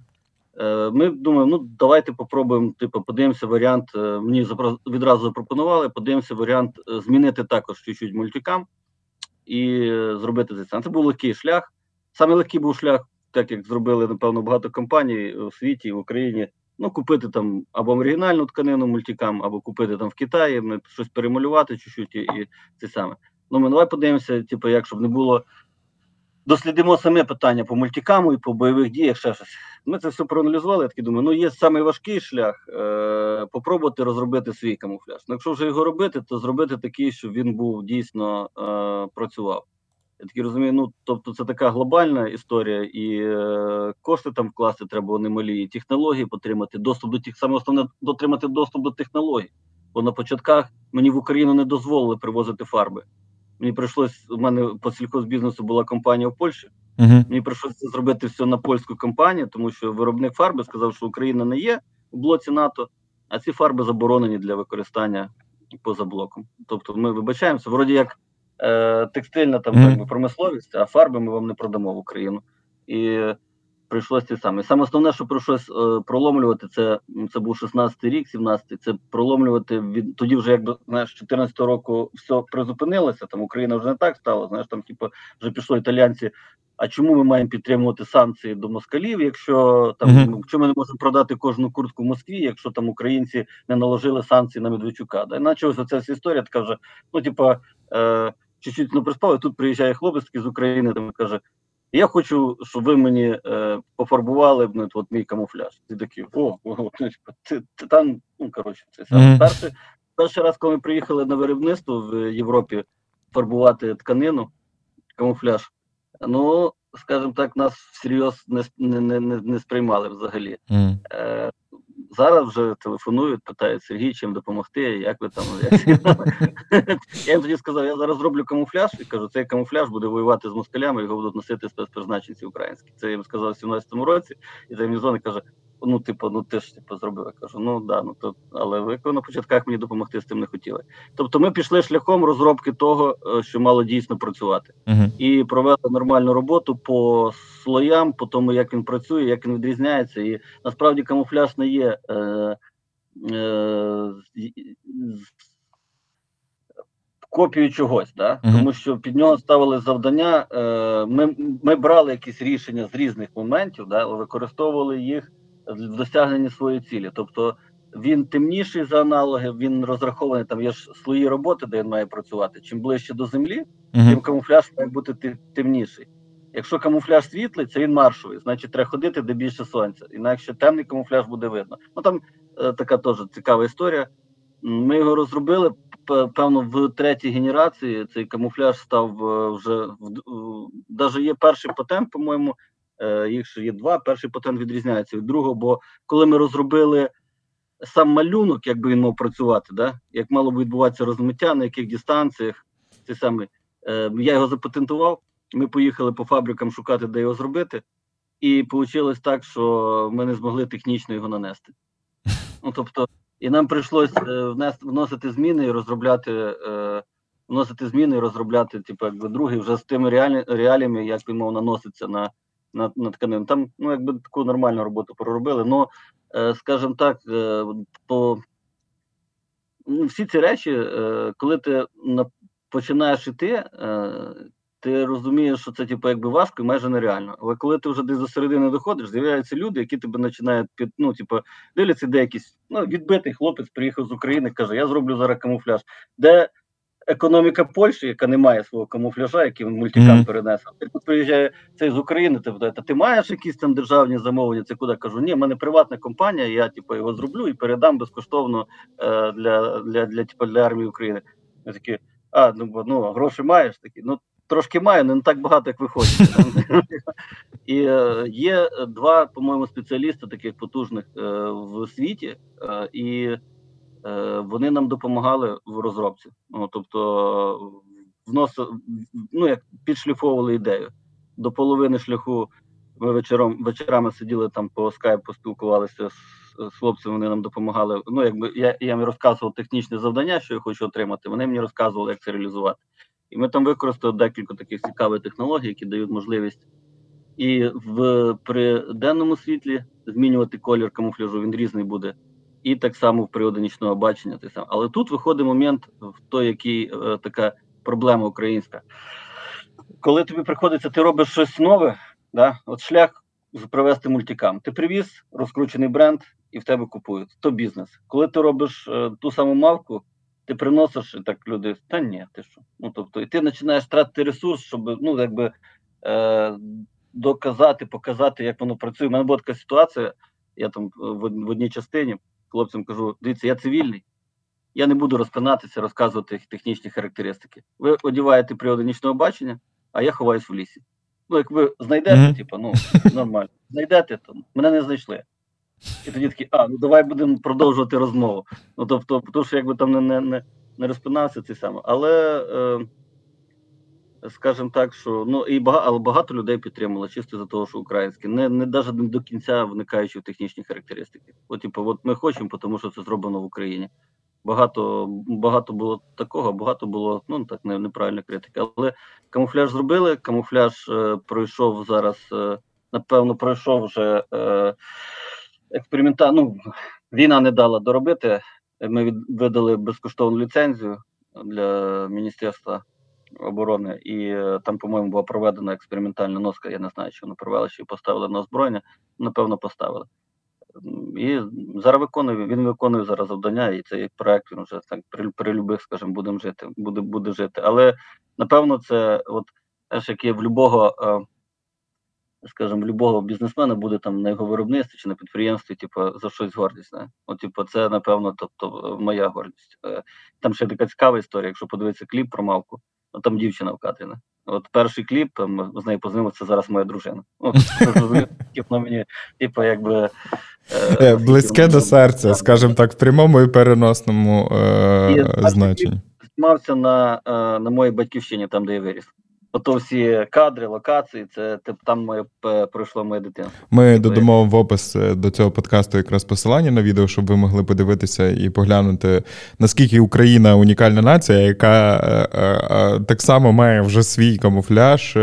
Е, Ми думаємо, ну давайте попробуємо, типу, подивимося варіант. е, Мені відразу запропонували, подивимося варіант е, змінити також чуть-чуть мультикам і зробити це. Це був легкий шлях. Саме легкий був шлях, так як зробили, напевно, багато компаній у світі, в Україні. Ну, купити там або оригінальну тканину мультикам, або купити там в Китаї, ну, щось перемалювати чуть-чуть і, і це саме. Ну, ми давай подивимося, типу, як щоб не було. Дослідимо саме питання по мультикаму і по бойових діях, ще щось. Ми це все проаналізували. Я такий думаю, ну є самий важкий шлях е, попробувати розробити свій камуфляж. Ну, якщо вже його робити, то зробити такий, щоб він був дійсно е, працював. Я такий розумію, ну тобто це така глобальна історія, і е, кошти там вкласти треба вони малі, і технології потримати, доступ до тих саме основне дотримати доступ до технологій. Бо на початках мені в Україну не дозволили привозити фарби. Мені прийшлось, у мене по сільхозбізнесу була компанія в Польщі. Мгм. Мені прийшлося зробити все на польську компанію, тому що виробник фарби сказав, що Україна не є у блоці НАТО, а ці фарби заборонені для використання поза блоком. Тобто ми вибачаємося, вроді як е, текстильна там Мгм. так би, промисловість, а фарби ми вам не продамо в Україну. І прийшлося те саме. Саме основне, що прийшлось е, проломлювати, це, це був 16-й рік, 17-й, це проломлювати від тоді, вже якби знаєш, 14-го року все призупинилося. Там Україна вже не так стала. Знаєш, там типу, вже пішло італійці. А чому ми маємо підтримувати санкції до москалів, якщо там ну, чому ми не можемо продати кожну куртку в Москві, якщо там українці не наложили санкції на Медведчука? Да? Ось ця вся історія така вже, ну типа, е, чуть-чуть не приспав, і тут приїжджає хлопець з України, там каже: Я хочу, щоб ви мені е, пофарбували ну, от мій камуфляж. Ти такий, о, о, ну, типу, ти, ти там, ну коротше, це саме. Перший, перший раз, коли ми приїхали на виробництво в Європі фарбувати тканину, камуфляж. Ну, скажімо так, нас всерйоз не, не, не, не, сприймали взагалі. Е, зараз вже телефонують, питають Сергій, чим допомогти, як ви там. Я їм тоді сказав, я зараз зроблю камуфляж і кажу, цей камуфляж буде воювати з москалями, його будуть носити спецпризначенці українські. Це я їм сказав у 17-му році, і мені каже: ну, типу, ну ти ж типу, зробив. Я кажу, ну да, ну то, але ви на початках мені допомогти з тим не хотіли. Тобто ми пішли шляхом розробки того, е, що мало дійсно працювати Мгм. і провели нормальну роботу по слоям, по тому, як він працює, як він відрізняється. І насправді камуфляж не є е, е, з- чогось, да? Мгм. тому що під нього ставили завдання. Е, ми, ми брали якісь рішення з різних моментів, да? використовували їх в досягненні своєї цілі. Тобто він темніший за аналоги, він розрахований, там є ж слої роботи, де він має працювати. Чим ближче до землі, тим камуфляж має бути темніший. Якщо камуфляж світлий, це він маршовий, значить треба ходити, де більше сонця. Інакше темний камуфляж буде видно. Ну там е, така теж цікава історія. Ми його розробили. Певно, в третій генерації цей камуфляж став е, вже в навіть є перший патент, по-моєму. Е, Їх ще є два. Перший патент відрізняється від другого, бо коли ми розробили сам малюнок, як би він мав працювати, да? як мало б відбуватися розмиття, на яких дистанціях, це саме. Е, я його запатентував. Ми поїхали по фабрикам шукати, де його зробити. і вийшло так, що ми не змогли технічно його нанести. Ну тобто, і нам прийшлося е, внести вносити зміни і розробляти, вносити зміни і розробляти, типу, якби другий вже з тими реалі, реаліями, як він мов наноситься на на, на тканину. Там ну якби таку нормальну роботу проробили. Ну, е, скажімо так, е, по ну, всі ці речі, е, коли ти на, починаєш іти, е, ти розумієш, що це типу, якби важко і майже нереально. Але коли ти вже десь до середини доходиш, з'являються люди, які тебе починають під ну, типу, дивляться, де якийсь ну, відбитий хлопець приїхав з України, каже: Я зроблю зараз камуфляж. Де економіка Польщі, яка не має свого камуфляжа, який він мультикам mm-hmm. перенесе. Тут приїжджає цей з України, ти питає, ти маєш якісь там державні замовлення? Це куди кажу? Ні, в мене приватна компанія, я типу, його зроблю і передам безкоштовно е, для для, для, типу, для армії України. Я такі, а ну ну гроші маєш такі. Ну трошки маю, але не так багато, як виходить. [LAUGHS] І е, є два, по-моєму, спеціалісти таких потужних е, в світі, е, і вони нам допомагали в розробці. Ну, Тобто, внос, ну, як підшліфовували ідею. До половини шляху ми вечором, вечорами сиділи там по скайпу, спілкувалися з хлопцями, вони нам допомагали. Ну, якби Я я їм розказував технічне завдання, що я хочу отримати, вони мені розказували, як це реалізувати. І ми там використали декілька таких цікавих технологій, які дають можливість і в при денному світлі змінювати колір камуфляжу, він різний буде і так само в періоди нічного бачення. Так само. Але тут виходить момент в той, який е, така проблема українська. Коли тобі приходиться, ти робиш щось нове, да? от шлях привести мультикам. Ти привіз розкручений бренд і в тебе купують. То бізнес. Коли ти робиш е, ту саму мавку, ти приносиш і так люди, та ні, ти що? Ну тобто, і ти починаєш тратити ресурс, щоб ну якби е, доказати, показати, як воно працює. У мене була така ситуація. Я там в одній частині хлопцям кажу: дивіться, я цивільний, я не буду розпинатися, розказувати технічні характеристики. Ви одіваєте приводи нічного бачення, а я ховаюсь в лісі. Ну, як ви знайдете, mm-hmm. типу, ну нормально, знайдете, то мене не знайшли. І тоді такі, а, ну давай будемо продовжувати розмову. Ну тобто, тому що якби там не не, не, не розпинався цей саме. Але. Е, скажімо так, що ну і багато, але багато людей підтримало чисто за того, що українське, не не навіть не до кінця вникаючи в технічні характеристики. От, типу, от ми хочемо, тому що це зроблено в Україні. Багато багато було такого, багато було ну так не, неправильна критика. Але камуфляж зробили. Камуфляж е, пройшов зараз. Е, напевно, пройшов вже е, експеримента. Ну війна не дала доробити. Ми від, видали безкоштовну ліцензію для міністерства оборони, і е, там, по-моєму, була проведена експериментальна носка. Я не знаю, чи вони провели, чи поставили на озброєння. Напевно, поставили. І зараз виконує, він виконує зараз завдання, і цей проект він вже так при, при любих, скажімо, будемо жити, буде буде жити. Але напевно, це от теж як є в любого, е, скажімо, в любого бізнесмена буде там на його виробництві чи на підприємстві, типу, за щось гордість. Не? От, типу, це напевно, тобто, моя гордість. Е, там ще така цікава історія, якщо подивитися кліп про мавку там дівчина в вкатрена. От перший кліп, там з нею познайомився, це зараз моя дружина. [LAUGHS] От, типу, мені, типу, якби. Е, е Близьке до серця, скажімо так, в прямому і переносному е, значенні. Мався на, е, на моїй батьківщині, там, де я виріс. Ото всі кадри, локації, це там моє пройшло моє дитинство. Ми додамо в опис е, до цього подкасту якраз посилання на відео, щоб ви могли подивитися і поглянути, наскільки Україна унікальна нація, яка е, е, так само має вже свій камуфляж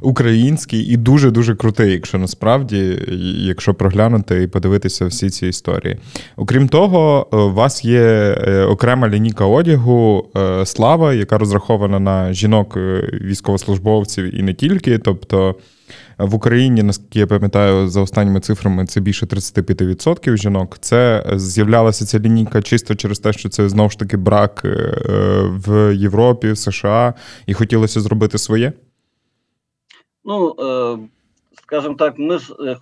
український і дуже дуже крутий, якщо насправді, якщо проглянути і подивитися всі ці історії. Окрім того, у вас є окрема лінійка одягу слава, яка розрахована на жінок військових військовослужбовців і не тільки. Тобто в Україні, наскільки я пам'ятаю, за останніми цифрами це більше 35% жінок. Це з'являлася ця лінійка чисто через те, що це знову ж таки брак е, в Європі, в США, і хотілося зробити своє. Ну, е, скажімо так, ми ж е,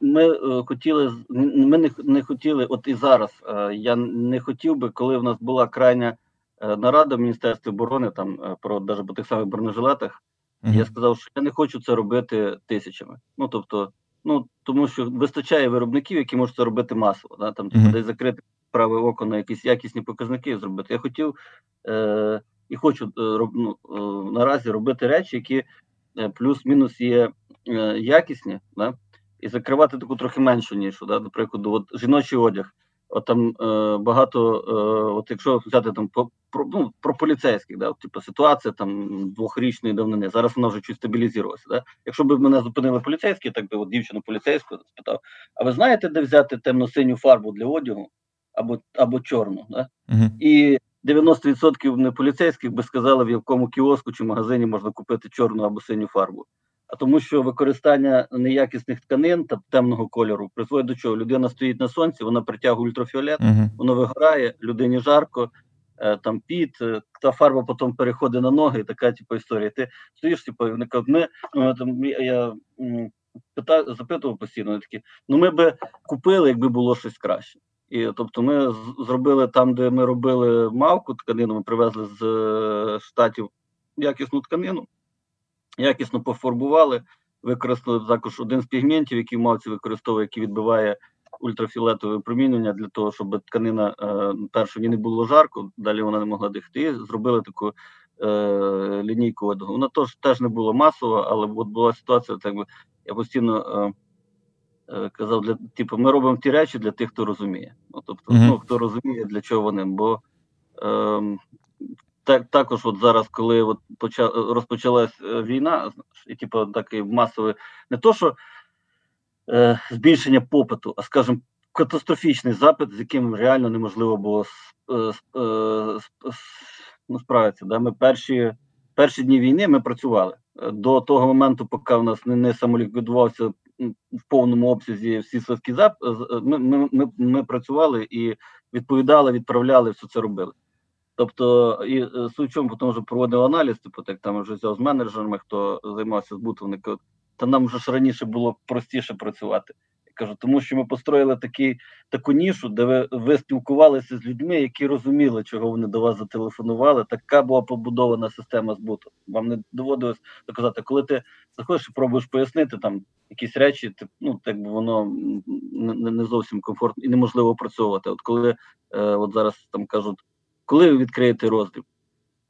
ми хотіли, ми не хотіли, от і зараз я не хотів би, коли в нас була крайня. Е, нарада в Міністерстві оборони там е, про навіть по тих самих бронежилетах. Mm-hmm. Я сказав, що я не хочу це робити тисячами. Ну тобто, ну тому що вистачає виробників, які можуть це робити масово. Да? Там mm-hmm. десь закрити праве око на якісь якісні показники зробити. Я хотів е, і хочу е, ну, е, наразі робити речі, які е, плюс-мінус є е, якісні, да, і закривати таку трохи меншу нішу. Да, До прикладу, от жіночий одяг. От там е, багато, е, от якщо взяти там по про, ну, про поліцейських, да, от, типу ситуація там двохрічної давнини. Зараз вона вже чуть стабілізувалася. Да? Якщо б мене зупинили поліцейські, так би от дівчину поліцейську спитав: а ви знаєте, де взяти темно-синю фарбу для одягу або або чорну? Да? Угу. І 90% не поліцейських би сказали, в якому кіоску чи магазині можна купити чорну або синю фарбу. А тому, що використання неякісних тканин та темного кольору призводить до чого? Людина стоїть на сонці, вона притягує ультрафіолет, Угу. воно вигорає, людині жарко, е, там піт, е, та фарба потім переходить на ноги, і така типу історія. Ти стоїш, типу, вони кажуть, ми ну, там, я, я м, запитував постійно, такі, ну ми би купили, якби було щось краще. І тобто ми зробили там, де ми робили мавку тканину, ми привезли з е, штатів якісну тканину, якісно пофарбували, використали також один з пігментів, який мавці використовує, який відбиває ультрафіолетове промінювання для того, щоб тканина е, перше не було жарко, далі вона не могла дихати. І зробили таку е, лінійку одягу. Вона теж, теж не була масова, але от була ситуація, так би я постійно е, е, казав, для типу, ми робимо ті речі для тих, хто розуміє. Ну, тобто, Мгм. ну, хто розуміє, для чого вони. Бо е, так, також, от зараз, коли от поча, розпочалась е, війна, і типу такий масовий, не то, що е, збільшення попиту, а скажімо, катастрофічний запит, з яким реально неможливо було е, е, ну, справитися. Да? Ми перші, перші дні війни ми працювали. Е, До того моменту, поки в нас не, не самоліквідувався в повному обсязі всі связки зап, е, ми, ми, ми, ми працювали і відповідали, відправляли, все це робили. Тобто, і е, суть чому, потім вже проводив аналіз, типу, так там вже з менеджерами, хто займався збутом, та нам вже ж раніше було простіше працювати. Я кажу, тому що ми построїли такий, таку нішу, де ви, ви спілкувалися з людьми, які розуміли, чого вони до вас зателефонували. Така була побудована система збуту. Вам не доводилось доказати, коли ти заходиш і пробуєш пояснити там якісь речі, ти, ну так би воно не, не- зовсім комфортно і неможливо опрацьовувати. От коли е, от зараз там кажуть, коли ви відкриєте роздріб?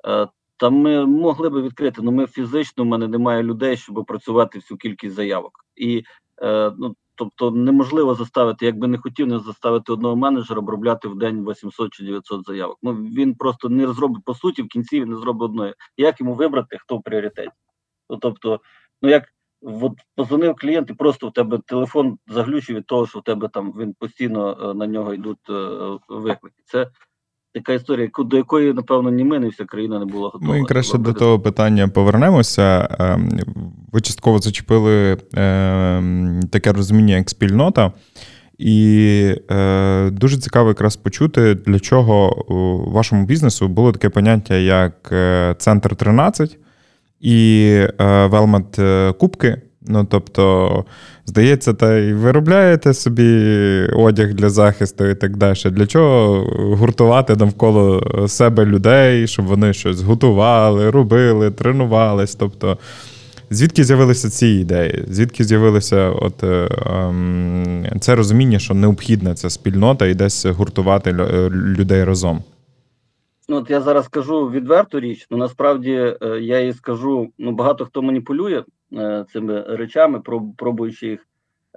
Е, Та ми могли би відкрити, але ми фізично, в мене немає людей, щоб опрацювати всю кількість заявок. І е, ну, тобто неможливо заставити, якби не хотів, не заставити одного менеджера обробляти в день 800 чи 900 заявок. Ну він просто не зробить по суті, в кінці він не зробить одної. Як йому вибрати, хто в пріоритеті? Ну, тобто, ну як от позвонив клієнт, і просто в тебе телефон заглючив від того, що в тебе там він постійно е, на нього йдуть виклики. Це така історія, до якої, напевно, ні ми, ні вся країна не була готова. Ми краще до того питання повернемося. Ем, Ви частково зачепили ем, таке розуміння, як спільнота. І е, дуже цікаво якраз почути, для чого у вашому бізнесу було таке поняття, як е, Центр 13 і е, Велмет е, Кубки. Ну, тобто, здається, та й виробляєте собі одяг для захисту і так далі. Для чого гуртувати навколо себе людей, щоб вони щось готували, робили, тренувались. Тобто, звідки з'явилися ці ідеї? Звідки з'явилося от, е, ем, це розуміння, що необхідна ця спільнота і десь гуртувати е, людей разом? Ну, от я зараз скажу відверту річ, ну насправді е, я їй скажу: ну багато хто маніпулює цими речами, пробуючи їх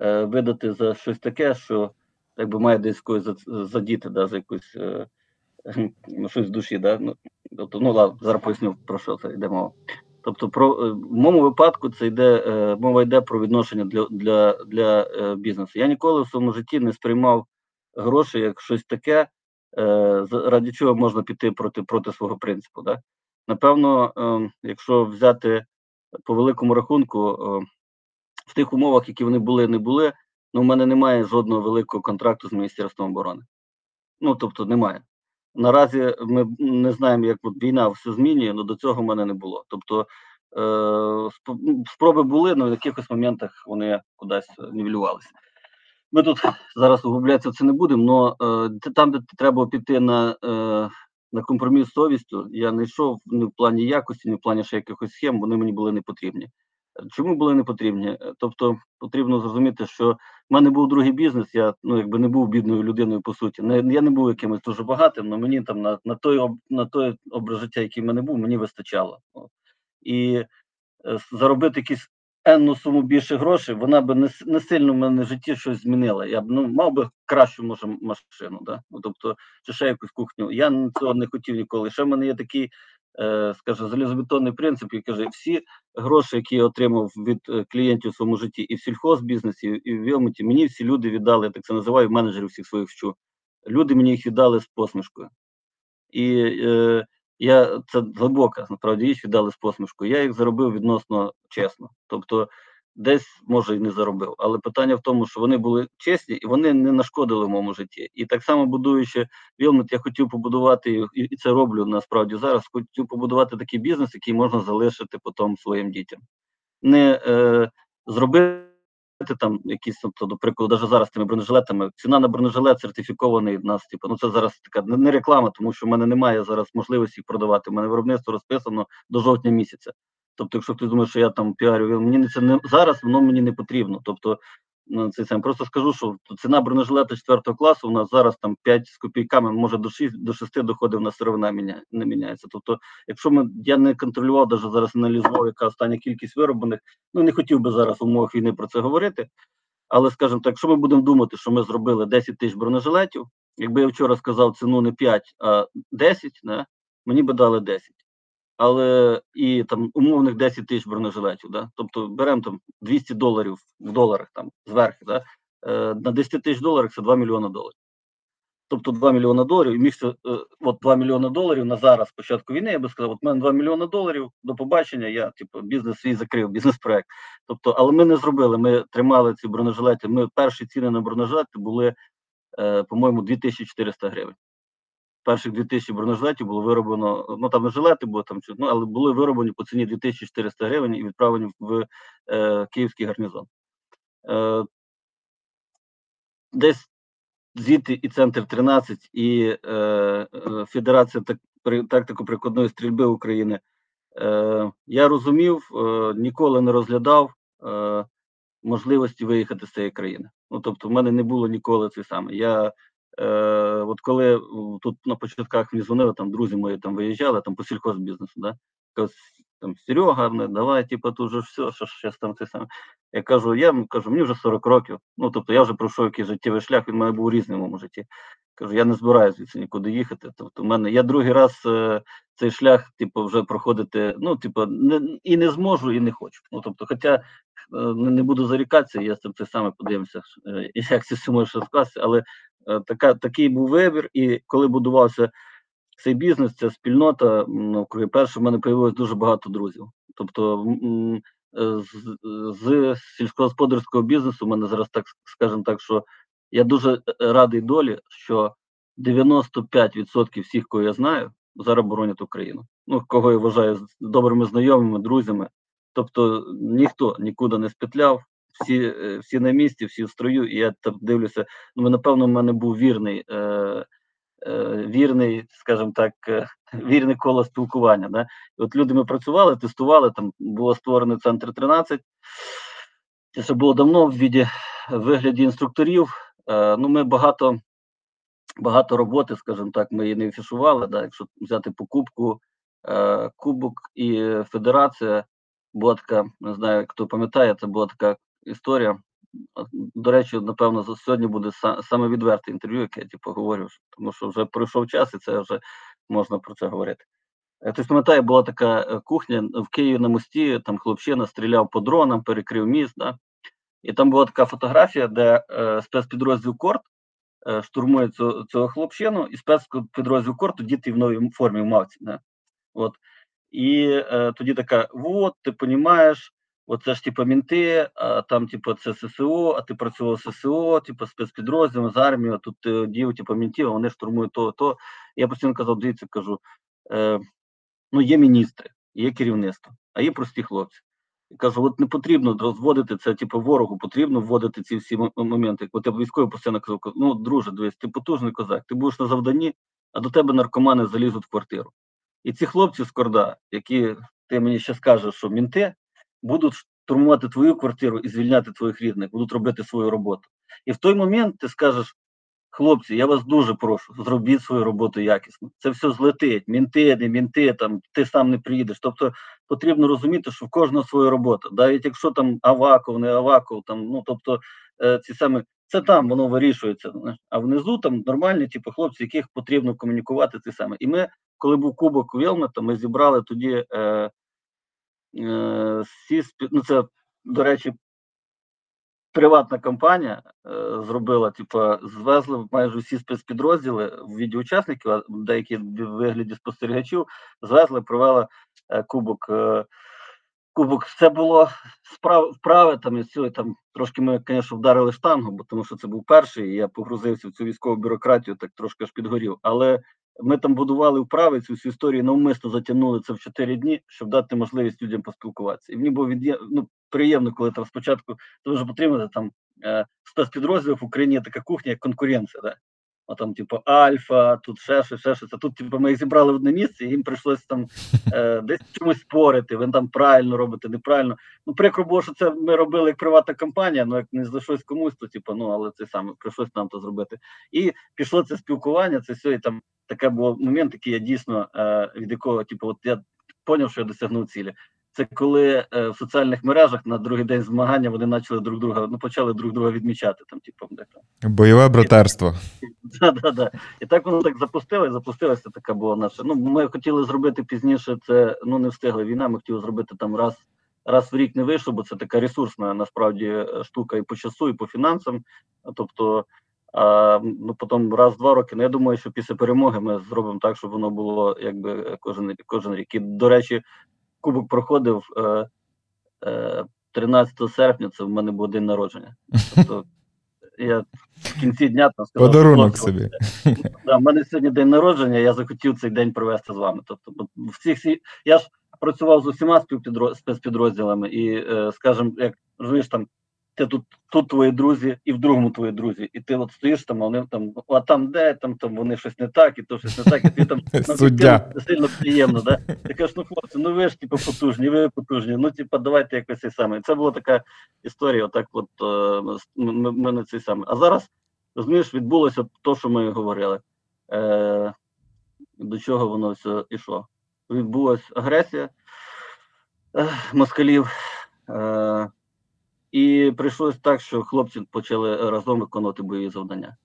е, видати за щось таке, що так би має десь когось задіти, да, якусь е, ну, щось в душі. Да? Ну, тобто, ну ладно, зараз поясню про що це йде мова. Тобто, про е, в моєму випадку це йде е, мова йде про відношення для, для, для е, бізнесу. Я ніколи в своєму житті не сприймав гроші як щось таке, е, ради чого можна піти проти, проти свого принципу. Да? Напевно, е, якщо взяти по великому рахунку, е, в тих умовах, які вони були, не були, ну, в мене немає жодного великого контракту з Міністерством оборони. Ну, тобто, немає. Наразі ми не знаємо, як от війна все змінює, але до цього в мене не було. Тобто е, ну, спроби були, але в якихось моментах вони кудись нівелювалися. Ми тут зараз углублятися це не будемо, але е, там, де треба піти на, е, на компроміс з совістю, я не йшов ні в плані якості, ні в плані ще якихось схем, вони мені були не потрібні. Чому були не потрібні? Тобто потрібно зрозуміти, що в мене був другий бізнес, я ну якби не був бідною людиною по суті. Не я не був якимось дуже багатим, але мені там на, на той на той образ життя, який в мене був, мені вистачало. І е, заробити якісь енну суму більше грошей, вона би не, не сильно в мене в житті щось змінила. Я б ну, мав би кращу, може, машину, да? ну, тобто, чи ще якусь кухню. Я цього не хотів ніколи. Ще в мене є такий, е, скажімо, залізобетонний принцип, який каже, всі гроші, які я отримав від е, клієнтів в своєму житті, і в сільхозбізнесі, і в Вілмуті, мені всі люди віддали, так це називаю менеджерів всіх своїх вчу. Люди мені їх віддали з посмішкою. І е, я це глибока насправді річ віддали з посмішкою. Я їх заробив відносно чесно. Тобто, десь може і не заробив. Але питання в тому, що вони були чесні і вони не нашкодили в моєму житті. І так само будуючи Вілмет, я хотів побудувати і це роблю насправді зараз. Хотів побудувати такий бізнес, який можна залишити потім своїм дітям. Не е, зробити там якісь, тобто, до прикладу, навіть зараз тими бронежилетами. Ціна на бронежилет сертифікований в нас, типу, ну це зараз така не, реклама, тому що в мене немає зараз можливості їх продавати. У мене виробництво розписано до жовтня місяця. Тобто, якщо хтось думає, що я там піарю, мені це не зараз, воно мені не потрібно. Тобто, це сам просто скажу, що ціна бронежилета 4 класу у нас зараз там 5 з копійками, може до 6, до 6 доходів на сировина міня, не міняється. Тобто, якщо ми я не контролював, навіть зараз аналізував, яка остання кількість вироблених, ну не хотів би зараз в умовах війни про це говорити. Але скажімо так, якщо ми будемо думати, що ми зробили 10 тисяч бронежилетів, якби я вчора сказав ціну не 5, а 10, не, мені би дали 10. Але і там умовних 10 тисяч бронежилетів, да? тобто беремо там 200 доларів в доларах там зверху, да? е, на 10 тисяч доларів це 2 мільйони доларів. Тобто 2 мільйони доларів, і міг е, от 2 мільйони доларів на зараз, початку війни, я би сказав, от мене 2 мільйони доларів, до побачення, я типу бізнес свій закрив, бізнес-проект. Тобто, але ми не зробили, ми тримали ці бронежилети. Ми перші ціни на бронежилети були, е, по-моєму, 2400 гривень. Перших 2000 бронежилетів було вироблено, ну там не жилети було там, ну, але були вироблені по ціні 2400 гривень і відправлені в е, київський гарнізон. Е, десь звідти і центр 13, і е, е, Федерація так, при, тактико-прикладної стрільби України. Е, я розумів, е, ніколи не розглядав е, можливості виїхати з цієї країни. Ну тобто, в мене не було ніколи це саме. Я е, от коли тут на початках мені дзвонили, там друзі мої там виїжджали там по сільхозбізнесу, да? Там Серега, не, давай, типу, тут же все, що зараз там це саме. Я кажу, я кажу, мені вже 40 років. Ну тобто я вже пройшов якийсь життєвий шлях, він в мене був різним у моєму житті. Кажу, я не збираюся звідси нікуди їхати. Тобто, в мене я другий раз е, цей шлях, типу, вже проходити, ну, типу, не, і не зможу, і не хочу. Ну, тобто, хоча е, не, буду зарікатися, я це, це саме подивимося, е, як це все може скласти, але е, така, такий був вибір, і коли будувався цей бізнес, ця спільнота, навкруги перше, в мене появилось дуже багато друзів. Тобто, е, з, з сільськогосподарського бізнесу, в мене зараз так скажемо так, що я дуже е, радий долі, що 95% всіх, кого я знаю, зараз боронять Україну. Ну, кого я вважаю добрими знайомими, друзями. Тобто ніхто нікуди не спетляв, всі, е, всі на місці, всі в строю, і я так дивлюся. Ну, напевно, в мене був вірний, е, е, вірний, скажімо так, е, [LAUGHS] вірне коло спілкування. Да? От люди ми працювали, тестували, там було створено центр 13. Це ще було давно в віді, в вигляді інструкторів. Е, ну, ми багато, багато роботи, скажімо так, ми її не афішували. Да? Якщо взяти покупку, е, кубок і федерація, була така, не знаю, хто пам'ятає, це була така історія. До речі, напевно, за- сьогодні буде са- саме відверте інтерв'ю, яке я типу, говорю, тому що вже пройшов час, і це вже можна про це говорити. Е, Хтось пам'ятає, була така е, кухня в Києві на мості, там хлопчина стріляв по дронам, перекрив міст. Да? І там була така фотографія, де е, спецпідрозділ Корт е, штурмує цього, цього хлопчину, і спецпідрозділ Корт діти в новій формі в мавці. Да? От. І е, тоді така: от, ти розумієш, оце ж типу мінти, а там, типу, це ССО, а ти працював ССО, типу, спецпідрозділом, з армією, а тут дів, типу, мінтів, а вони штурмують то, то. Я постійно казав, дивіться, кажу, е, ну є міністри, є керівництво, а є прості хлопці. І кажу, от не потрібно розводити це, типу, ворогу, потрібно вводити ці всі моменти. От я військовий постійно казав, ну, друже, дивись, ти потужний козак, ти будеш на завданні, а до тебе наркомани залізуть в квартиру. І ці хлопці з Корда, які ти мені ще скажеш, що мінти, будуть штурмувати твою квартиру і звільняти твоїх рідних, будуть робити свою роботу. І в той момент ти скажеш, Хлопці, я вас дуже прошу, зробіть свою роботу якісно. Це все злетить. Мінти, не мінти, там ти сам не приїдеш. Тобто потрібно розуміти, що в кожного своя робота. Навіть якщо там Аваков, не Аваков, там ну тобто е, ці саме це там воно вирішується. А внизу там нормальні, типу, хлопці, яких потрібно комунікувати. Це саме. І ми, коли був кубок Вілмета, ми зібрали тоді е, всі ну це, до речі, приватна компанія е, зробила, типу, звезли майже всі спецпідрозділи в віді учасників, а деякі в вигляді спостерігачів, звезли, провели е, кубок. Е, Кубок, це було справ вправи там і все, там трошки ми, звісно, вдарили штангу, бо тому що це був перший, і я погрузився в цю військову бюрократію, так трошки аж підгорів. Але ми там будували вправи цю всю історію, навмисно затягнули це в 4 дні, щоб дати можливість людям поспілкуватися. І мені було від... ну, приємно, коли там спочатку дуже потрібно там е, спецпідрозділів в Україні є така кухня, як конкуренція. Да? А там, типу, Альфа, тут ще щось, ще щось. А тут, типу, ми їх зібрали в одне місце, і їм прийшлося там е, десь чомусь спорити. Ви там правильно робите, неправильно. Ну, прикро було, що це ми робили як приватна компанія, ну як не за щось комусь, то типу, ну але це саме прийшлося нам то зробити. І пішло це спілкування, це все, і там таке було момент, який я дійсно е, від якого, типу, от я поняв, що я досягнув цілі. Це коли е, в соціальних мережах на другий день змагання вони почали друг друга, ну почали друг друга відмічати там, типу, де там. Бойове братерство. [LAUGHS] Да, да, да. І так воно так запустило, і запустилося така була наша. Ну, ми хотіли зробити пізніше це, ну не встигли війна, ми хотіли зробити там раз раз в рік не вийшло, бо це така ресурсна насправді штука і по часу, і по фінансам. Тобто, а, ну потім раз-два роки. Ну, я думаю, що після перемоги ми зробимо так, щоб воно було якби кожен кожен рік. І, до речі, кубок проходив е, е, 13 серпня, це в мене був день народження. Тобто я в кінці дня там сказав, подарунок собі. Да, в мене сьогодні день народження, я захотів цей день провести з вами. Тобто, в цих я ж працював з усіма спецпідрозділами, і, е, скажімо, як розумієш, там ти тут тут твої друзі, і в другому твої друзі. І ти от стоїш там, а вони там, а там де там там вони щось не так, і то щось не так, і ти там [LAUGHS] Суддя. Ну, сильно приємно. да? Ти кажеш, ну хлопці, ну ви ж типу потужні, ви потужні. Ну, типу, давайте якось цей саме. Це була така історія. Отак, от ми, ми на цей саме. А зараз розумієш, відбулося те, що ми говорили. Е, До чого воно все ішло? Відбулася агресія е, москалів. Е, і прийшлося так, що хлопці почали разом виконувати бойові завдання.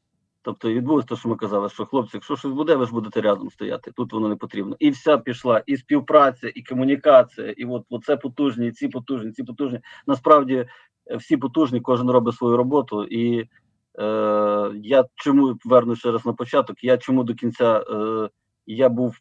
Тобто відбулося те, що ми казали, що хлопці, якщо щось буде, ви ж будете рядом стояти. Тут воно не потрібно. І вся пішла, і співпраця, і комунікація, і от, це потужні, і ці потужні, ці потужні. Насправді е, всі потужні, кожен робить свою роботу. І е, я чому вернусь ще раз на початок, я чому до кінця е, я був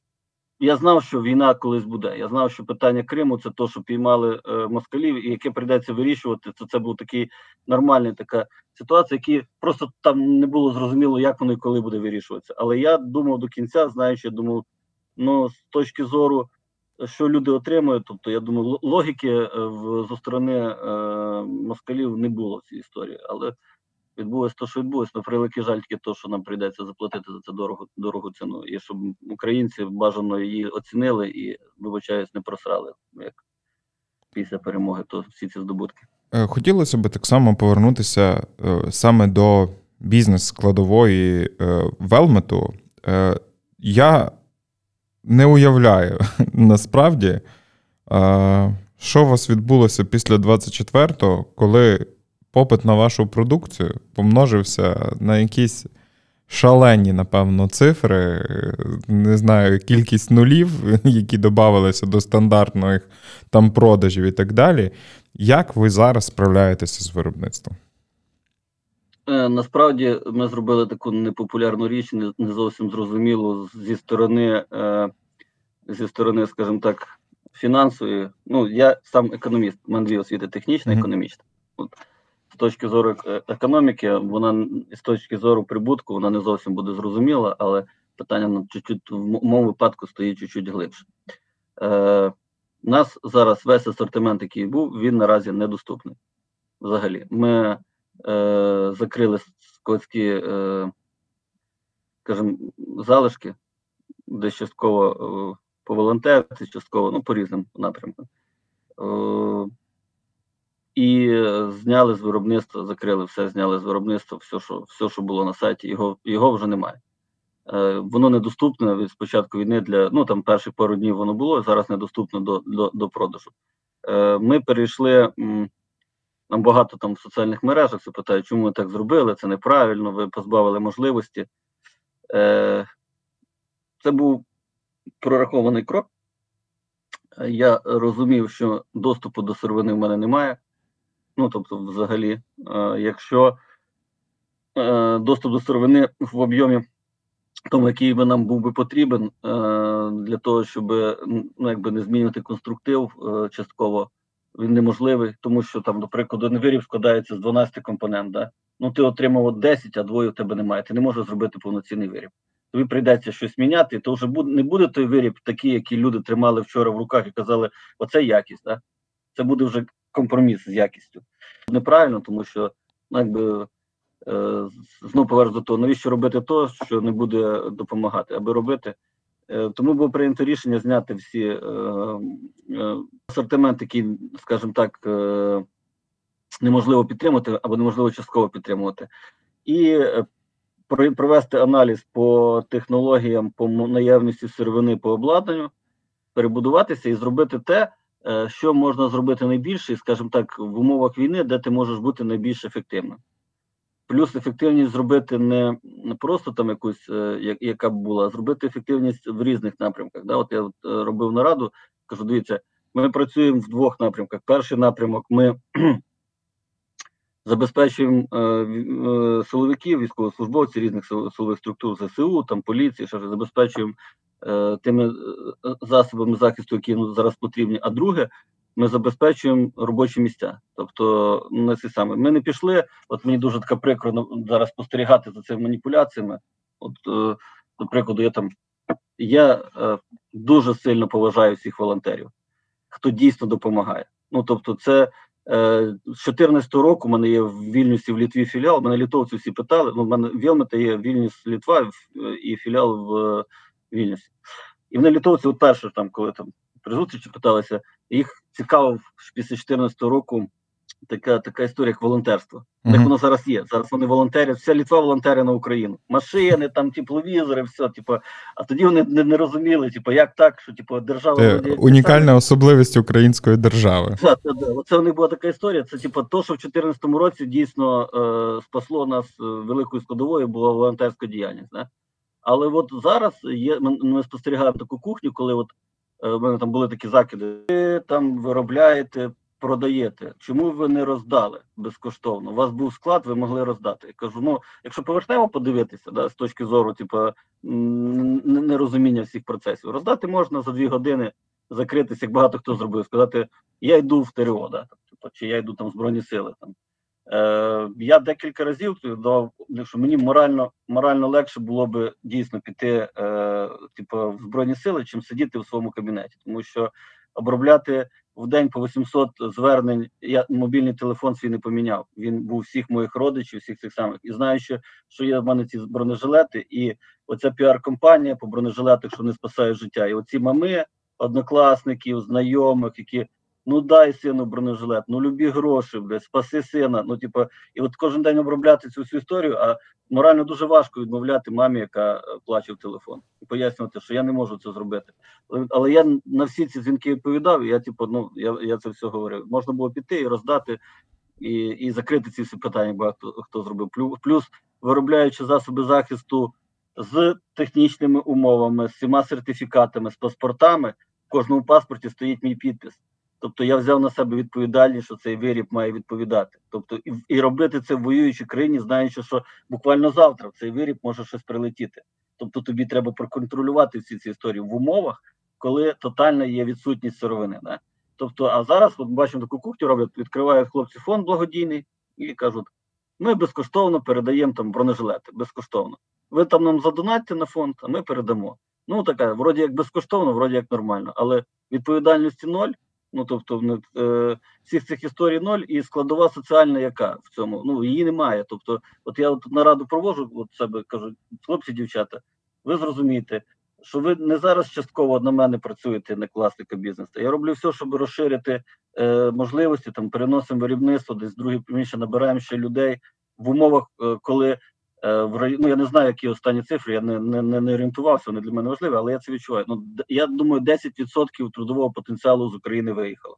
я знав, що війна колись буде. Я знав, що питання Криму це то, що піймали е, москалів, і яке прийдеться вирішувати. То це був такий нормальний така ситуація, які просто там не було зрозуміло, як воно і коли буде вирішуватися. Але я думав до кінця, знаючи, думав, ну з точки зору, що люди отримують, тобто я думаю, логіки е, в зі сторони е, москалів не було в цій історії, але відбулось те, що відбулось, на превеликий жаль, тільки то, що нам прийдеться заплатити за це дорогу дорогу ціну. І щоб українці бажано її оцінили і, вибачаюсь, не просрали як після перемоги, то всі ці здобутки. Е, хотілося б так само повернутися е, саме до бізнес-складової е, велмету. Я не уявляю [LAUGHS] насправді, що у вас відбулося після 24-го, коли попит на вашу продукцію помножився на якісь шалені, напевно, цифри. Не знаю, кількість нулів, [LAUGHS] які додавалися до стандартних там продажів і так далі. Як ви зараз справляєтеся з виробництвом? Е, насправді ми зробили таку непопулярну річ, не, зовсім зрозуміло зі сторони, е, зі сторони, скажімо так, фінансової. Ну, я сам економіст, в мене дві освіти технічна, економічна. От точки зору е, економіки, вона з точки зору прибутку, вона не зовсім буде зрозуміла, але питання на чуть-чуть в моєму випадку стоїть чуть-чуть глибше. Е, У нас зараз весь асортимент, який був, він наразі недоступний. Взагалі, ми е, закрили скотські, е, скажімо, залишки, де частково е, по волонтерці, частково ну, по різним напрямкам. Е, і зняли з виробництва, закрили все, зняли з виробництва, все, що все, що було на сайті, його його вже немає. Е, Воно недоступне від спочатку війни для ну там перші пару днів воно було, зараз недоступне до до, до продажу. Е, Ми перейшли. м, Нам багато там в соціальних мережах це питають, чому ви так зробили, це неправильно, ви позбавили можливості. Е, Це був прорахований крок. Е, Я розумів, що доступу до сировини в мене немає. Ну, тобто, взагалі, е, якщо е, доступ до сировини в об'ємі, тому який би нам був би потрібен е, для того, щоб ну, якби не змінювати конструктив частково, він неможливий, тому що там, до прикладу, невирів складається з 12 компонент. Да? Ну, ти отримав 10, а двоє у тебе немає. Ти не можеш зробити повноцінний виріб. Тобі прийдеться щось міняти, то вже не буде той виріб, такий, який люди тримали вчора в руках і казали, оце якість. Да? Це буде вже компроміс з якістю. Неправильно, тому що ну, якби е, знову поверх до того, навіщо робити то, що не буде допомагати, аби робити. Е, тому було прийнято рішення зняти всі е, е, асортимент, який, скажімо так, е, неможливо підтримувати або неможливо частково підтримувати, і е, про- провести аналіз по технологіям, по наявності сировини по обладнанню, перебудуватися і зробити те, що можна зробити найбільше, скажімо так, в умовах війни, де ти можеш бути найбільш ефективним. Плюс ефективність зробити не, просто там якусь, е, як, яка б була, а зробити ефективність в різних напрямках. Да? От я от, е, робив нараду, кажу, дивіться, ми працюємо в двох напрямках. Перший напрямок ми [CLEARS THROAT] забезпечуємо е, е, силовиків, військовослужбовців різних силових структур ЗСУ, там поліції, щось, забезпечуємо е, тими е, е, засобами захисту, які зараз потрібні. А друге, ми забезпечуємо робочі місця. Тобто, не ці саме. Ми не пішли. От мені дуже така прикро зараз спостерігати за цими маніпуляціями. От, е, до прикладу, я там я е, дуже сильно поважаю всіх волонтерів, хто дійсно допомагає. Ну тобто, це е, з 14 року у мене є в Вільнюсі в Літві філіал. Мене літовці всі питали. Ну, в мене Вілмета є Вільнюс Літва е, і філіал в е, Вільнюсі. І вони літовці, от перше, там, коли там при зустрічі питалися, їх цікавив після 14 року така, така історія, як волонтерство. Так Мгм. воно зараз є. Зараз вони волонтерять, вся Літва волонтери на Україну. Машини, там тепловізори, все, типу. А тоді вони не, не розуміли, типу, як так, що типу держава Це унікальна особливість української держави. так, так, так. Оце в них була така історія. Це типу, то, що в 2014 році дійсно е, спасло нас е, великою складовою, була волонтерська діяльність. Да? Але от зараз є, ми, ми спостерігаємо таку кухню, коли от е, в мене там були такі закиди. Ви там виробляєте, продаєте. Чому ви не роздали безкоштовно? У вас був склад, ви могли роздати. Я кажу: ну, якщо поверхнево подивитися, да, з точки зору, типу, нерозуміння всіх процесів, роздати можна за дві години закритися, як багато хто зробив, сказати я йду в ТРО, да, типу, чи я йду там в Збройні Сили. Там. Е, я декілька разів давав, що мені морально, морально легше було би дійсно піти е, типу, в Збройні Сили, чим сидіти в своєму кабінеті. Тому що обробляти в день по 800 звернень, я мобільний телефон свій не поміняв. Він був всіх моїх родичів, всіх цих самих. І знаю, що, є в мене ці бронежилети, і оця піар-компанія по бронежилетах, що вони спасають життя. І оці мами, однокласників, знайомих, які ну дай сину бронежилет, ну любі гроші, блядь, спаси сина. Ну, типу, і от кожен день обробляти цю всю історію, а морально дуже важко відмовляти мамі, яка е, плаче в телефон, і пояснювати, що я не можу це зробити. Але, але я на всі ці дзвінки відповідав, і я, типу, ну я, я це все говорив. Можна було піти і роздати. І, і закрити ці всі питання, багато хто хто зробив. Плю- Плюс виробляючи засоби захисту з технічними умовами, з всіма сертифікатами, з паспортами, в кожному паспорті стоїть мій підпис. Тобто я взяв на себе відповідальність, що цей виріб має відповідати. Тобто, і, і робити це в воюючій країні, знаючи, що буквально завтра в цей виріб може щось прилетіти. Тобто тобі треба проконтролювати всі ці історії в умовах, коли тотальна є відсутність сировини. Да? Тобто, а зараз от бачимо таку кухню, роблять, відкривають хлопці фонд благодійний і кажуть: ми безкоштовно передаємо там бронежилети, безкоштовно. Ви там нам задонатьте на фонд, а ми передамо. Ну така, вроді як безкоштовно, вроді як нормально, але відповідальності ноль. Ну тобто, е, всіх цих історій ноль, і складова соціальна, яка в цьому ну її немає. Тобто, от я от нараду провожу от себе кажу, хлопці, дівчата, ви зрозумієте, що ви не зараз частково на мене працюєте на класника бізнесу. Я роблю все, щоб розширити е, можливості, там переносимо виробництво, десь друге приміщення набираємо ще людей в умовах, е, коли. Ну я не знаю, які останні цифри, я не не, не, не орієнтувався, вони для мене важливі, але я це відчуваю. Ну я думаю, 10% трудового потенціалу з України виїхало.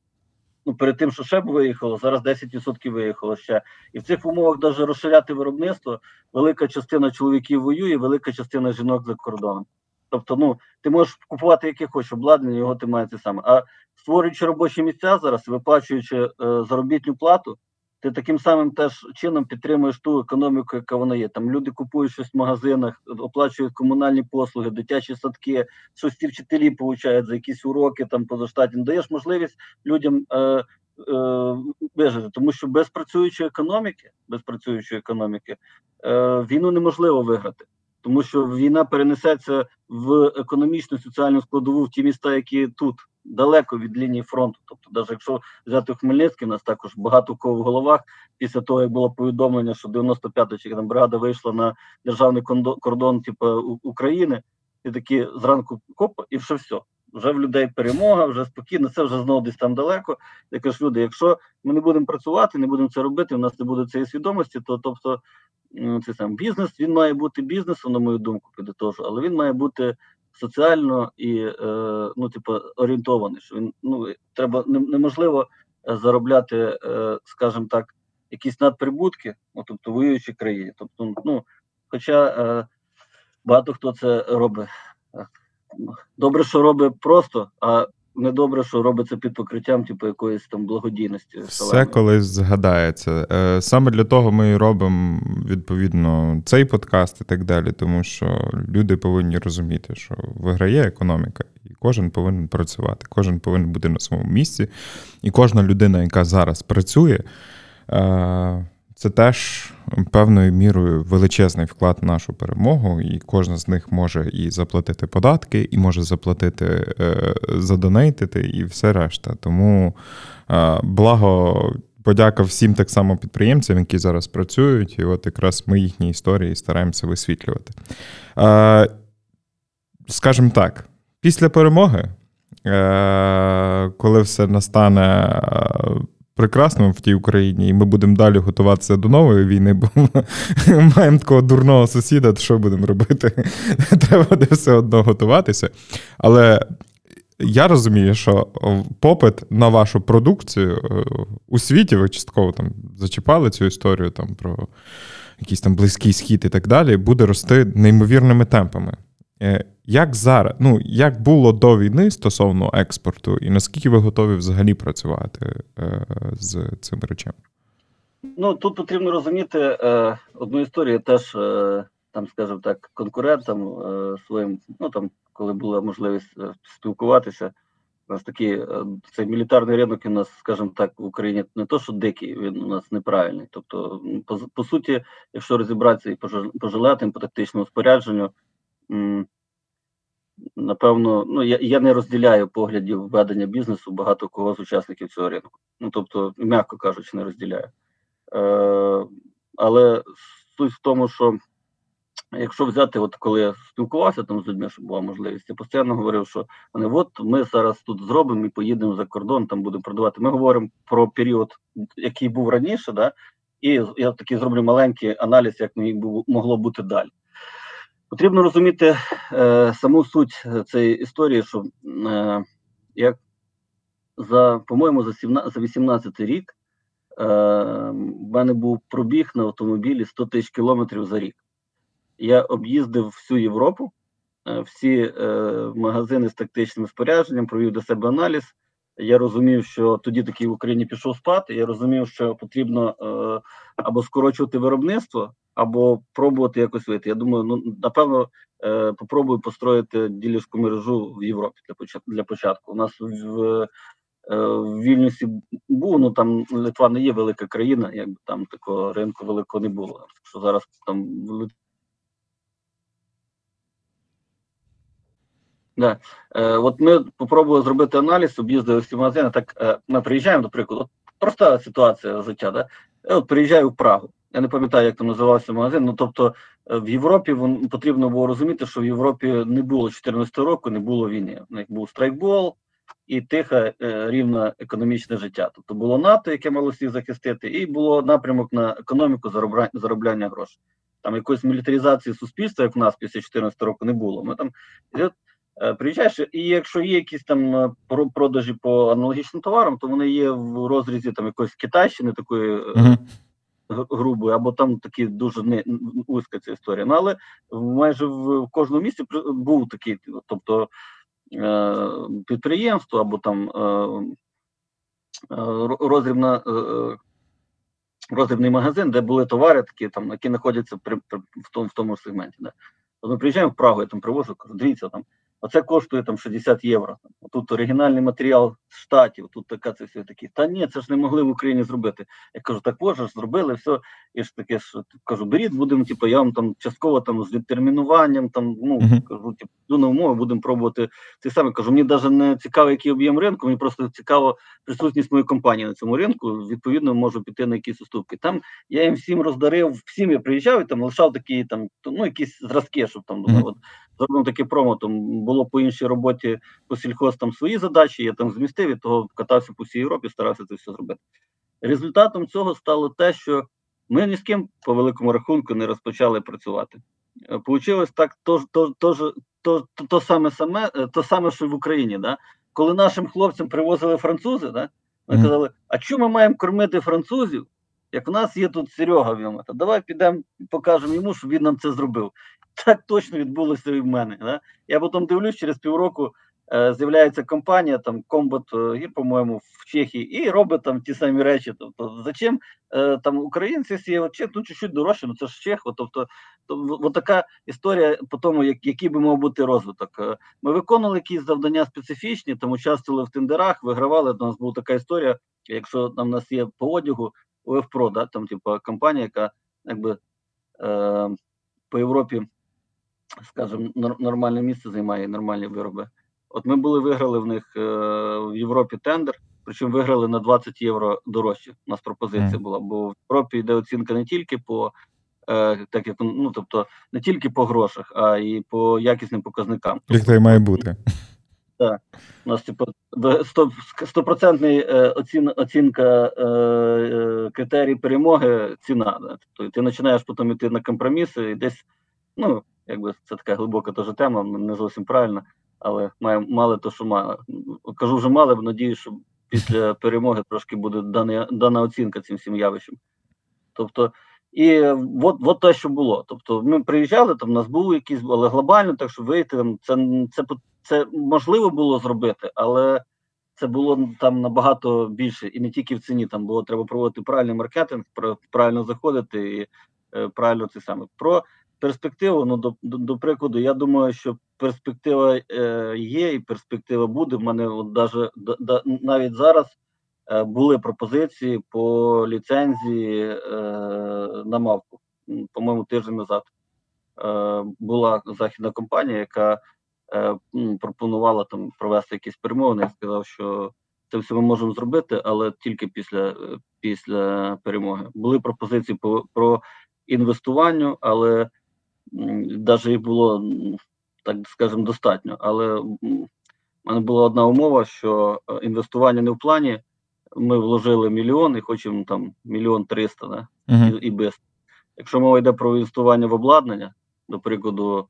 Ну, перед тим, що ще б виїхало, зараз 10% виїхало ще. І в цих умовах навіть розширяти виробництво, велика частина чоловіків воює, велика частина жінок за кордоном. Тобто, ну ти можеш купувати яке хочеш обладнання, його ти маєш те саме. А створюючи робочі місця зараз, виплачуючи е, заробітну плату, ти таким самим теж чином підтримуєш ту економіку, яка вона є. Там люди купують щось в магазинах, оплачують комунальні послуги, дитячі садки, щось ті вчителі получають за якісь уроки там позаштатні. Даєш можливість людям е, е, вижити, тому що без працюючої економіки, без працюючої економіки, е, війну неможливо виграти. Тому що війна перенесеться в економічну соціальну складову в ті міста, які тут далеко від лінії фронту. Тобто, навіть якщо взяти Хмельницький, у нас також багато кого в головах після того, як було повідомлення, що 95-та чи там бригада вийшла на державний кордон, типу України, і такі зранку коп, і все все. Вже в людей перемога, вже спокійно, це вже знову десь там далеко. Я кажу, люди, якщо ми не будемо працювати, не будемо це робити, у нас не буде цієї свідомості, то тобто це сам бізнес, він має бути бізнесом, на мою думку, підтожу, але він має бути соціально і е, ну, типу, орієнтований. Що він ну треба неможливо е, заробляти, е, скажімо так, якісь надприбутки, ну, тобто в воюючій країні. Тобто, ну, хоча е, багато хто це робить. Добре, що робить просто, а не добре, що робить це під покриттям, типу якоїсь там благодійності. Все колись згадається. Е, Саме для того ми і робимо відповідно цей подкаст і так далі, тому що люди повинні розуміти, що виграє економіка, і кожен повинен працювати, кожен повинен бути на своєму місці. І кожна людина, яка зараз працює, е, це теж певною мірою величезний вклад в нашу перемогу, і кожна з них може і заплатити податки, і може заплатити, е, задонейтити, і все решта. Тому е, благо. Подяка всім так само підприємцям, які зараз працюють, і от якраз ми їхні історії стараємося висвітлювати. Е, скажімо так, після перемоги, коли все настане прекрасним в тій Україні, і ми будемо далі готуватися до нової війни, бо ми [LAUGHS] маємо такого дурного сусіда, то що будемо робити? [LAUGHS] Треба буде все одно готуватися. Але я розумію, що попит на вашу продукцію е, у світі, ви частково там зачіпали цю історію там про якийсь там близький схід і так далі, буде рости неймовірними темпами. Е, Як зараз, ну як було до війни стосовно експорту, і наскільки ви готові взагалі працювати е, з цими речами? Ну тут потрібно розуміти е, одну історію, теж там, скажімо так, конкурентам своїм, ну там, коли була можливість спілкуватися. У нас такий цей мілітарний ринок у нас, скажімо так, в Україні не то, що дикий, він у нас неправильний. Тобто, по, по суті, якщо розібратися і по, жилетам, по тактичному спорядженню, напевно, ну я, я не розділяю поглядів ведення бізнесу багато кого з учасників цього ринку. Ну тобто, м'яко кажучи, не розділяю. Е, але суть в тому, що якщо взяти, от коли я спілкувався там з людьми, щоб була можливість, я постійно говорив, що вони от ми зараз тут зробимо і поїдемо за кордон, там будемо продавати. Ми говоримо про період, який був раніше, да, і я такий зроблю маленький аналіз, як могло бути далі. Потрібно розуміти е, саму суть е, цієї історії, що е, як за, по-моєму, за 17, за 18 рік е, в мене був пробіг на автомобілі 100 тисяч кілометрів за рік. Я об'їздив всю Європу, е, всі е, магазини з тактичним спорядженням, провів до себе аналіз. Я розумів, що тоді такий в Україні пішов спад. і Я розумів, що потрібно е, або скорочувати виробництво, або пробувати якось вийти. Я думаю, ну напевно, е, попробую построїти ділерську мережу в Європі для початку. Для початку. У нас в, е, в Вільнюсі був, ну там Литва не є велика країна, якби там такого ринку великого не було. Що зараз там Да. Е, от ми спробували зробити аналіз, об'їздили всі магазини. Так е, ми приїжджаємо, до прикладу, от проста ситуація життя. Да? Я от приїжджаю в Прагу. Я не пам'ятаю, як там називався магазин. Ну тобто е, в Європі вон, потрібно було розуміти, що в Європі не було 14 року, не було війни. У них був страйкбол і тиха е, рівна економічне життя. Тобто було НАТО, яке мало всіх захистити, і було напрямок на економіку заробля- заробляння грошей. Там якоїсь мілітаризації суспільства, як в нас після 14 року, не було. Ми там е, приїжджаєш, і якщо є якісь там е, про- продажі по аналогічним товарам, то вони є в розрізі там якоїсь Китайщини такої. е, Мгм. Грубою, або там такі дуже не вузька ця історія. Ну але майже в, кожному місті при- був такий, тобто е, підприємство або там е, е, е, е, магазин, де були товари такі, там, які знаходяться при, при, в, тому, в тому ж сегменті. Да. От ми приїжджаємо в Прагу, я там привожу, кажу, дивіться, там, оце коштує там 60 євро. Тут оригінальний матеріал штатів, тут така це все такі. Та ні, це ж не могли в Україні зробити. Я кажу, так ось же ж зробили, все. І ж таке ж кажу, беріть, будемо, типу, я вам там частково там з відтермінуванням, там, ну, Мгм. кажу, типу, на умови, будемо пробувати це саме. Кажу, мені навіть не цікаво, який об'єм ринку, мені просто цікаво присутність моєї компанії на цьому ринку. Відповідно, можу піти на якісь уступки. Там я їм всім роздарив, всім я приїжджав і там лишав такі там, ну, якісь зразки, щоб там Мгм. от, зробив таке промо. Там було по іншій роботі по сільхоз там свої задачі, я там змістив і того катався по всій Європі, старався це все зробити. Результатом цього стало те, що ми ні з ким по великому рахунку не розпочали працювати. Е, Получилось так, то, то, то, то, то, то, саме саме, е, то саме, що в Україні. Да? Коли нашим хлопцям привозили французи, да? ми Мгм. казали, а чому ми маємо кормити французів, як в нас є тут Серега в то давай підемо покажемо йому, щоб він нам це зробив. Так точно відбулося і в мене. Да? Я потім дивлюсь, через півроку е, з'являється компанія, там Combat Gear, по-моєму, в Чехії, і робить там ті самі речі. Тобто, зачем е, там українці сіяли чех, ну чуть-чуть дорожче, ну це ж чех. От, Тобто, то, от така історія по тому, як, який би мав бути розвиток. Е, Ми виконували якісь завдання специфічні, там участвували в тендерах, вигравали. У нас була така історія, якщо там у нас є по одягу, УФПРО, да, там, типу, компанія, яка якби е, по Європі, скажімо, нор- нормальне місце займає нормальні вироби. От ми були виграли в них е, в Європі тендер, причому виграли на 20 євро дорожче. У нас пропозиція була, бо в Європі йде оцінка не тільки по е, так як ну, тобто не тільки по грошах, а й по якісним показникам. Як то і має бути. У нас типу стопроцентний е, оцін, оцінка е, критерій перемоги ціна. Тобто ти починаєш потім йти на компроміси і десь, ну якби це така глибока теж тема, не зовсім правильна, але маємо мали то, що мали. Кажу вже мали, бо надію, що після перемоги трошки буде дана, дана оцінка цим всім явищам. Тобто, і от, от те, що було. Тобто, ми приїжджали, там у нас був якийсь, але глобально, так що вийти там, це, це, це можливо було зробити, але це було там набагато більше, і не тільки в ціні. Там було треба проводити правильний маркетинг, правильно заходити і е, правильно це саме. Про перспективу, ну до, до, до прикладу, я думаю, що перспектива е, є, і перспектива буде. В мене от даже да, да, навіть зараз е, були пропозиції по ліцензії е, на мавку. По-моєму, тиждень назад е, була західна компанія, яка е, пропонувала там провести якісь перемовини. Я сказав, що це все ми можемо зробити, але тільки після, е, після перемоги. Були пропозиції по про інвестуванню, але навіть їх було так скажемо достатньо. Але в мене була одна умова, що е, інвестування не в плані. Ми вложили мільйон і хочемо там мільйон триста, да? Мгм. і, і без. Якщо мова йде про інвестування в обладнання, до прикладу,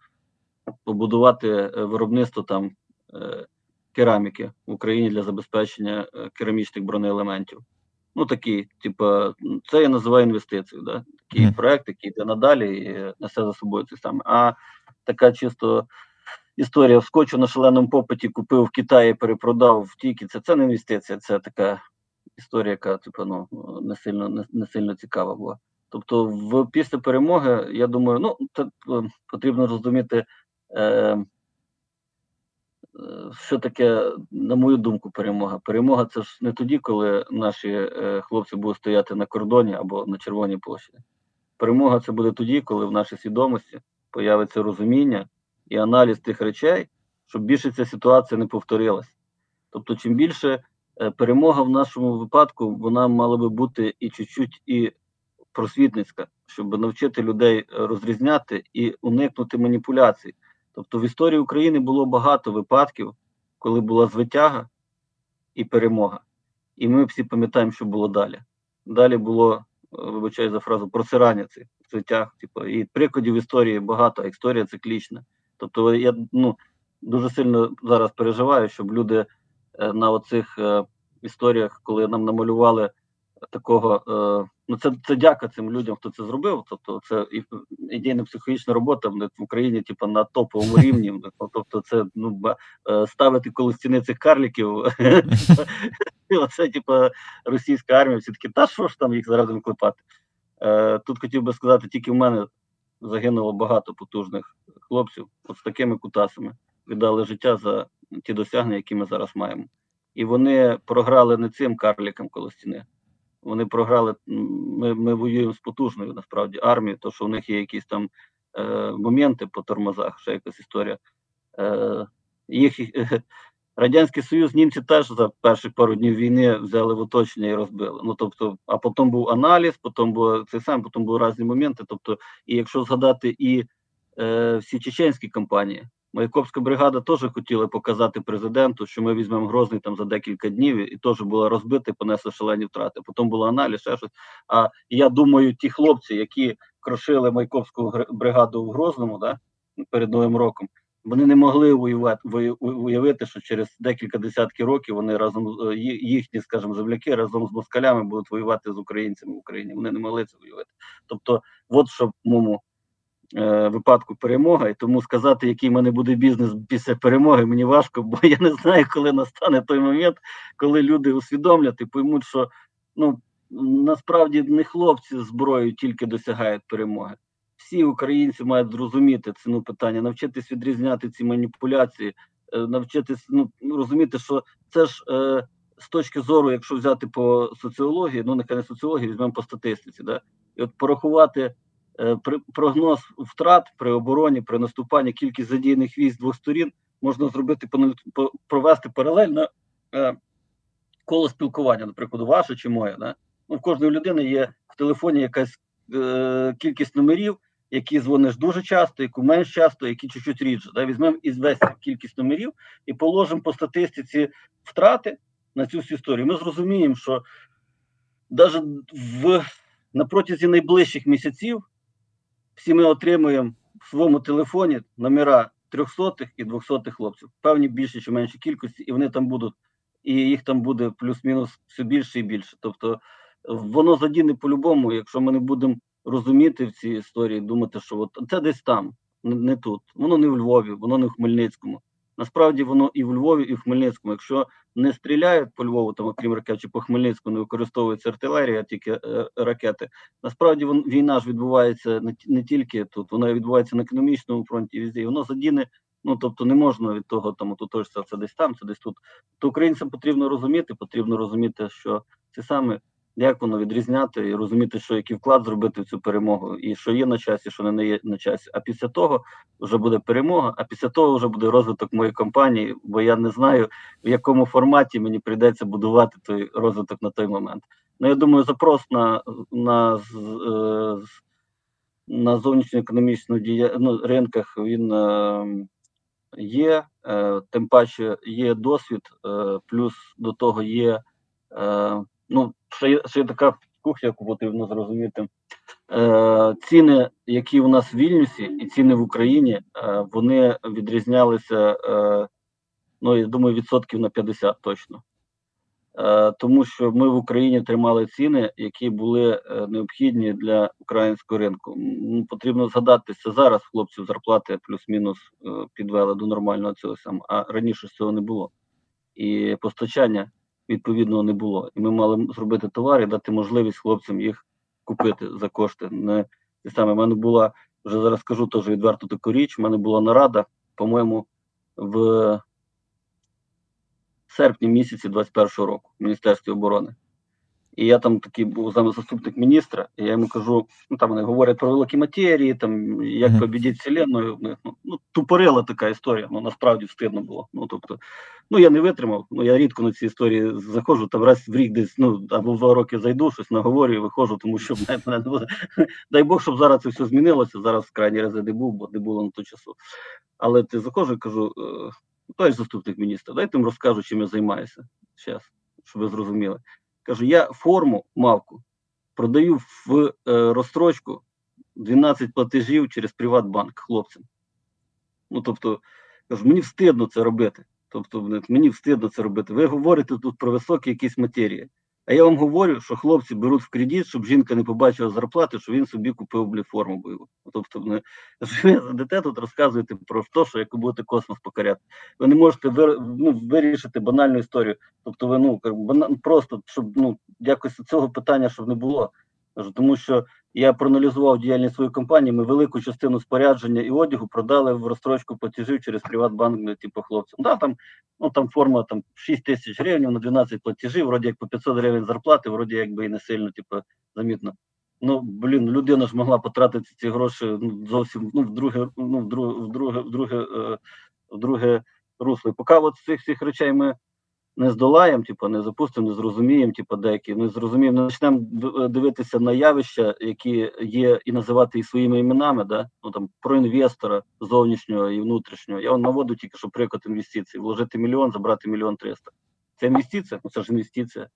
побудувати е, виробництво там е, кераміки в Україні для забезпечення керамічних бронеелементів. Ну такі, типу, це я називаю інвестицією. Да? Такий Мгм. проект, який йде надалі і несе за собою це саме. А така чисто історія вскочу на шаленому попиті, купив в Китаї, перепродав в тільки. Це, це не інвестиція, це така історія, яка типу, ну, не сильно не, не сильно цікава була. Тобто, в після перемоги, я думаю, ну це е, потрібно розуміти, е, е, що таке, на мою думку, перемога. Перемога це ж не тоді, коли наші е, хлопці будуть стояти на кордоні або на Червоній площі. Перемога це буде тоді, коли в нашій свідомості появиться розуміння і аналіз тих речей, щоб більше ця ситуація не повторилась. Тобто, чим більше е, перемога в нашому випадку, вона мала би бути і чуть-чуть і просвітницька, щоб навчити людей е, розрізняти і уникнути маніпуляцій. Тобто в історії України було багато випадків, коли була звитяга і перемога. І ми всі пам'ятаємо, що було далі. Далі було, е, вибачаю за фразу, просирання цих звитяг. Типу, і прикладів історії багато, а історія циклічна. Тобто, я ну, дуже сильно зараз переживаю, щоб люди е, на оцих е, історіях, коли нам намалювали такого, е, ну це це дяка цим людям, хто це зробив. Тобто, це ідейно психологічна робота в Україні, типу, на топовому рівні. [LAUGHS] Ну, Тобто, це ну е, ставити коло стіни цих карліків. [LAUGHS] [LAUGHS] Оце, типу, російська армія, всі такі, та що ж там їх зараз викликати? Е, Тут хотів би сказати, тільки в мене загинуло багато потужних хлопців, от з такими кутасами віддали життя за ті досягнення, які ми зараз маємо. І вони програли не цим карлікам коло стіни. Вони програли. Ми, ми воюємо з потужною насправді армією, то що у них є якісь там е, моменти по тормозах, ще якась історія. Е, їх е, Радянський Союз німці теж за перші пару днів війни взяли в оточення і розбили. Ну тобто, а потім був аналіз, потім був цей сам, потім були різні моменти. Тобто, і якщо згадати і е, всі чеченські кампанії, Маяковська бригада теж хотіла показати президенту, що ми візьмемо Грозний там за декілька днів, і теж була розбита, і понесли шалені втрати. Потім був аналіз, ще щось. А я думаю, ті хлопці, які крошили Маяковську гр- бригаду в Грозному, да, перед Новим роком, вони не могли воювати уявити, що через декілька десятків років вони разом е, їхні, скажімо, земляки разом з москалями будуть воювати з українцями в Україні. Вони не могли це уявити. Тобто, от що е, випадку перемога, і тому сказати, який в мене буде бізнес після перемоги, мені важко, бо я не знаю, коли настане той момент, коли люди усвідомлять і поймуть, що ну насправді не хлопці з зброєю тільки досягають перемоги. Всі українці мають зрозуміти ціну питання, навчитись відрізняти ці маніпуляції, е, навчитись ну, розуміти, що це ж е, з точки зору, якщо взяти по соціології, ну нехай не соціології, візьмемо по статистиці, да? і от порахувати е, прогноз втрат при обороні, при наступанні, кількість задіяних військ двох сторін, можна зробити провести паралельно е, коло спілкування, наприклад, ваше чи моє. Да? Ну, в кожної людини є в телефоні якась е, кількість номерів, які дзвониш дуже часто, яку менш часто, які чуть-чуть рідше. Да? Візьмемо із весь кількість номерів і положимо по статистиці втрати на цю всю історію. Ми зрозуміємо, що навіть в на протязі найближчих місяців всі ми отримуємо в своєму телефоні номера 300 і 200 хлопців, певні більше чи менші кількості, і вони там будуть, і їх там буде плюс-мінус все більше і більше. Тобто воно задіне по-любому, якщо ми не будемо розуміти в цій історії, думати, що от це десь там, не тут. Воно не в Львові, воно не в Хмельницькому. Насправді воно і в Львові, і в Хмельницькому. Якщо не стріляють по Львову, там окрім ракет, чи по Хмельницькому не використовується артилерія, а тільки е, ракети. Насправді вон, війна ж відбувається не, не тільки тут, вона відбувається на економічному фронті і везде. І воно задіне. Ну тобто не можна від того, там то то це, десь там, це десь тут. То українцям потрібно розуміти, потрібно розуміти, що це саме як воно відрізняти і розуміти, що який вклад зробити в цю перемогу, і що є на часі, що не є на часі. А після того вже буде перемога, а після того вже буде розвиток моєї компанії, бо я не знаю, в якому форматі мені прийдеться будувати той розвиток на той момент. Ну я думаю, запрос на на, е, на зовнішньоекономічну дія... ну, ринках він е, є, е, тим паче є досвід, е, плюс до того є. Е, ну, ще є, є така кухня, яку потрібно зрозуміти. Е, ціни, які у нас в Вільнюсі, і ціни в Україні, е, вони відрізнялися, е, ну я думаю, відсотків на 50 точно. Е, тому що ми в Україні тримали ціни, які були е, необхідні для українського ринку. М, Потрібно згадати, це зараз хлопців зарплати плюс-мінус е, підвели до нормального цього самого, а раніше цього не було. І постачання відповідного не було. І ми мали зробити товар і дати можливість хлопцям їх купити за кошти. Не і саме. в мене була вже зараз скажу теж відверто таку річ. У мене була нарада, по-моєму, в серпні місяці 21-го року в Міністерстві оборони. І я там такий був зам- заступник міністра, і я йому кажу: ну там вони говорять про великі матерії, там як побідіть вселенную. Ну, ну, ну, тупорила така історія, ну насправді встидно було. Ну тобто, ну я не витримав. Ну я рідко на ці історії заходжу, там раз в рік десь, ну або в два роки зайду, щось наговорю і виходжу, тому що мене, мене не буде. [LAUGHS] дай Бог, щоб зараз це все змінилося. Зараз в крайній рази не був, бо не було на то часу. Але ти заходжу і кажу, е, той заступник міністра, дайте їм розкажу, чим я займаюся. Зараз, щоб ви зрозуміли. Кажу, я форму мавку продаю в е, розстрочку 12 платежів через Приватбанк хлопцям. Ну, тобто, кажу, мені встидно це робити. Тобто, мені встидно це робити. Ви говорите тут про високі якісь матерії. А я вам говорю, що хлопці беруть в кредит, щоб жінка не побачила зарплати, що він собі купив бліформу бойову. Тобто, блін, ви [LAUGHS] дете тут розказуєте про те, що як будете космос покоряти. Ви не можете вир, ну, вирішити банальну історію. Тобто, ви ну просто щоб ну якось цього питання щоб не було. Тому що я проаналізував діяльність своєї компанії. Ми велику частину спорядження і одягу продали в розстрочку платежів через Приватбанк, ну, типу хлопцям. Да, там, ну там форма там 6 тисяч гривень на 12 платежів, вроді як по 500 гривень зарплати, вроді якби і не сильно, типу, замітно. Ну блін, людина ж могла потратити ці гроші ну, зовсім ну, в друге, ну, в друге, в друге, в друге, е, в друге русло. Поки от цих всіх речей ми не здолаємо, типу, не запустимо, не зрозуміємо, типу, деякі, не зрозуміємо, не почнемо дивитися на явища, які є, і називати їх своїми іменами, да? ну там про інвестора зовнішнього і внутрішнього. Я вам наводу тільки що приклад інвестицій. Вложити мільйон, забрати мільйон триста. Це інвестиція, ну це ж інвестиція.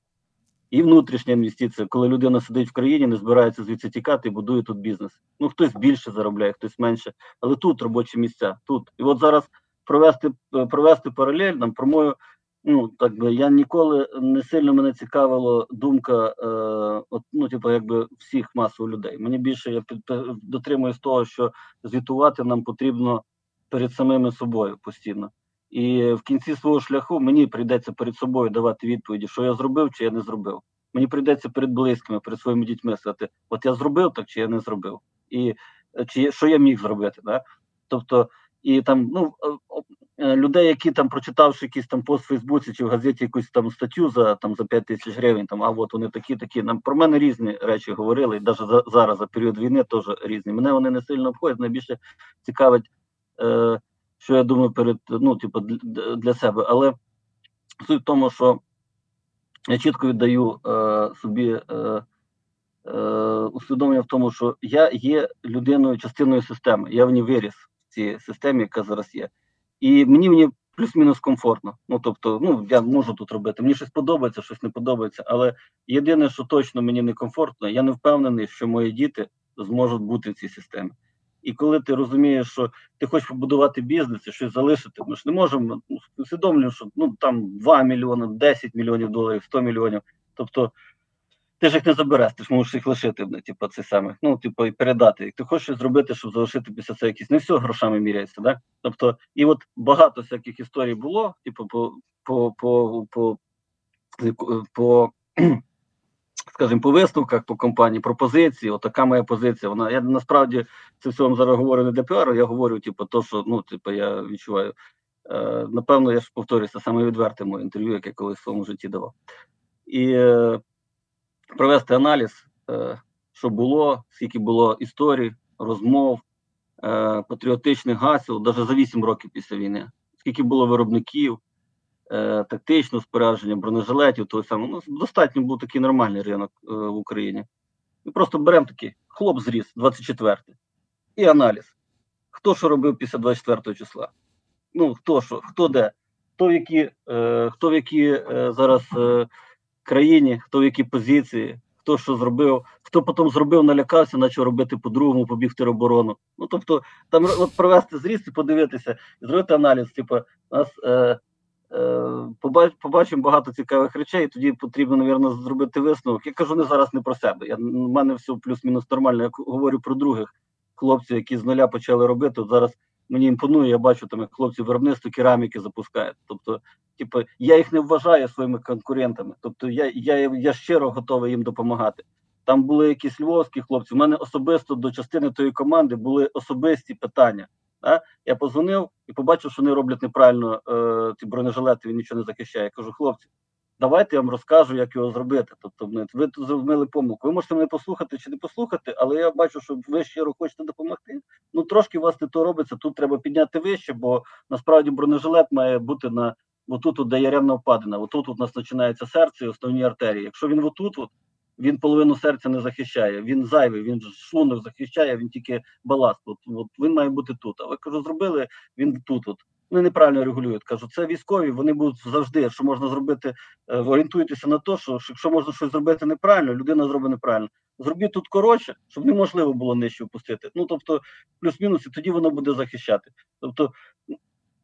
І внутрішня інвестиція, коли людина сидить в країні, не збирається звідси тікати і будує тут бізнес. Ну хтось більше заробляє, хтось менше, але тут робочі місця. Тут і от зараз провести е, провести паралель нам про мою ну так би я ніколи не сильно мене цікавила думка, е, от, ну типу, якби всіх масово людей. Мені більше я під, дотримуюсь того, що звітувати нам потрібно перед самими собою постійно. І в кінці свого шляху мені прийдеться перед собою давати відповіді, що я зробив чи я не зробив. Мені прийдеться перед близькими, перед своїми дітьми сказати, от я зробив так, чи я не зробив, і е, чи що я міг зробити. Да? Тобто, і там ну е, людей, які там прочитавши якийсь там пост в Фейсбуці чи в газеті якусь там статтю за там за 5 тисяч гривень, там а от вони такі, такі. Нам про мене різні речі говорили, навіть за, зараз за період війни теж різні. Мене вони не сильно обходять. Найбільше цікавить, е, що я думаю перед ну, типу, для, для себе. Але суть в тому, що я чітко віддаю е, собі. Е, е, усвідомлення в тому, що я є людиною, частиною системи. Я в ній виріс в цій системі, яка зараз є. І мені мені плюс-мінус комфортно. Ну тобто, ну я можу тут робити. Мені щось подобається, щось не подобається. Але єдине, що точно мені не комфортно, я не впевнений, що мої діти зможуть бути в цій системі. І коли ти розумієш, що ти хочеш побудувати бізнес і щось залишити, ми ж не можемо ну, усвідомлюємо, що ну там 2 мільйони, 10 мільйонів доларів, 100 мільйонів. Тобто ти ж їх не забереш, ти ж можеш їх лишити, бля, типу, це саме, ну, типу, і передати. Ти хочеш щось зробити, щоб залишити після цього якісь. Не все грошами міряється, да? Тобто, і от багато всяких історій було, типу, по, по, по, по, по, [CLEARS THROAT] скажімо, по виставках по компанії, пропозиції, отака моя позиція. Вона я насправді це все вам зараз говорю не для піару, я говорю, типу, то, що ну, типу, я відчуваю. Е, напевно, я ж повторюся, саме відверте моє інтерв'ю, яке я колись в своєму житті давав. І е, провести аналіз, е, що було, скільки було історій, розмов, е, патріотичних гасел, навіть за 8 років після війни, скільки було виробників, е, тактичного спорядження, бронежилетів, того самого. Ну, достатньо був такий нормальний ринок в Україні. Ми просто беремо такий хлоп зріс, 24-й, і аналіз. Хто що робив після 24 числа? Ну, хто що, хто де, хто в які, е, хто в які е, зараз країні, хто в якій позиції, хто що зробив, хто потім зробив, налякався, почав робити по-другому, побіг в тероборону. Ну тобто, там от провести зріст і подивитися, зробити аналіз. Типу, нас е, е, побач, побачимо багато цікавих речей, і тоді потрібно, мабуть, зробити висновок. Я кажу не зараз не про себе. Я, У мене все плюс-мінус нормально. Я говорю про других хлопців, які з нуля почали робити. От зараз мені імпонує, я бачу там, як хлопці виробництво кераміки запускають. Тобто, типу, я їх не вважаю своїми конкурентами. Тобто, я, я, я щиро готовий їм допомагати. Там були якісь львовські хлопці. У мене особисто до частини тої команди були особисті питання. Да? Я позвонив і побачив, що вони роблять неправильно е, ці бронежилети, він нічого не захищає. Я кажу, хлопці, давайте я вам розкажу, як його зробити. Тобто, ну, ви зробили помилку. Ви можете мене послухати чи не послухати, але я бачу, що ви щиро хочете допомогти. Ну трошки у вас не то робиться. Тут треба підняти вище, бо насправді бронежилет має бути на отут, от, де яревна впадина. Отут у нас починається серце і основні артерії. Якщо він отут, от, він половину серця не захищає. Він зайвий, він шлунок захищає, він тільки баласт. От, от він має бути тут. А ви кажу, зробили він тут. От вони неправильно регулюють. Кажу, це військові, вони будуть завжди, що можна зробити, е, орієнтуйтеся на те, що якщо можна щось зробити неправильно, людина зробить неправильно. Зробіть тут коротше, щоб неможливо було нижче впустити. Ну тобто, плюс-мінус, і тоді воно буде захищати. Тобто,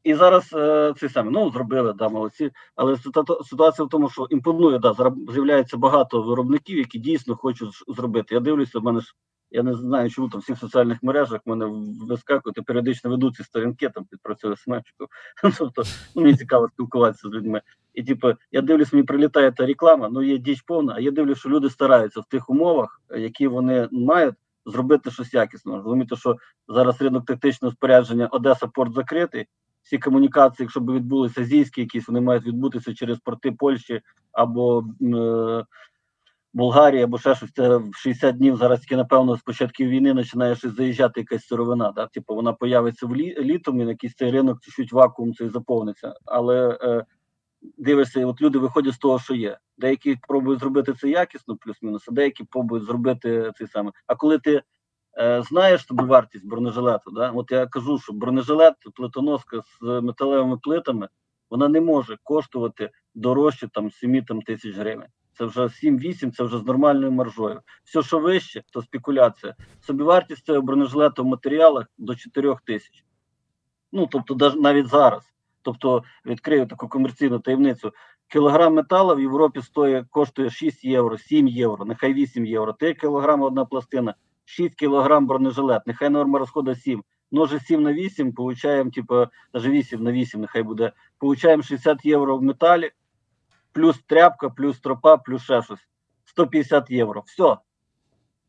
і зараз е, це саме ну зробили, да, молодці. Але ситуація в тому, що імпонує, да, з'являється багато виробників, які дійсно хочуть зробити. Я дивлюся, в мене ж я не знаю, чому там всіх соціальних мережах в мене вискакують періодично ведуть ці сторінки, там підпрацює смачку. [LAUGHS] Тобто ну, мені цікаво спілкуватися з людьми. І типу, я дивлюсь, мені прилітає та реклама, ну є діч повна, а я дивлюсь, що люди стараються в тих умовах, які вони мають, зробити щось якісно. Розумієте, що зараз ринок тактичного спорядження Одеса порт закритий. Всі комунікації, якщо б відбулися азійські, якісь вони мають відбутися через порти Польщі або е, Болгарія або ще щось це в 60 днів зараз тільки, напевно, з початку війни починає щось заїжджати якась сировина. Да? Типу вона появиться в лі, літом і на якийсь цей ринок чуть-чуть вакуум цей заповниться. Але е, дивишся, от люди виходять з того, що є. Деякі пробують зробити це якісно, плюс-мінус, а деякі пробують зробити цей саме. А коли ти е, знаєш тобі вартість бронежилету, да? от я кажу, що бронежилет, плитоноска з металевими плитами, вона не може коштувати дорожче там 7 там, тисяч гривень це вже 7-8, це вже з нормальною маржою. Все, що вище, то спекуляція. Собівартість цього бронежилету в матеріалах до 4 тисяч. Ну, тобто, навіть зараз. Тобто, відкрию таку комерційну таємницю. Кілограм металу в Європі стоїть, коштує 6 євро, 7 євро, нехай 8 євро. 3 кілограми одна пластина, 6 кілограм бронежилет, нехай норма розходу 7. Множе 7 на 8, получаємо, типу, навіть 8 на 8, нехай буде. Получаємо 60 євро в металі, плюс тряпка, плюс тропа, плюс ще щось. 150 євро. Все.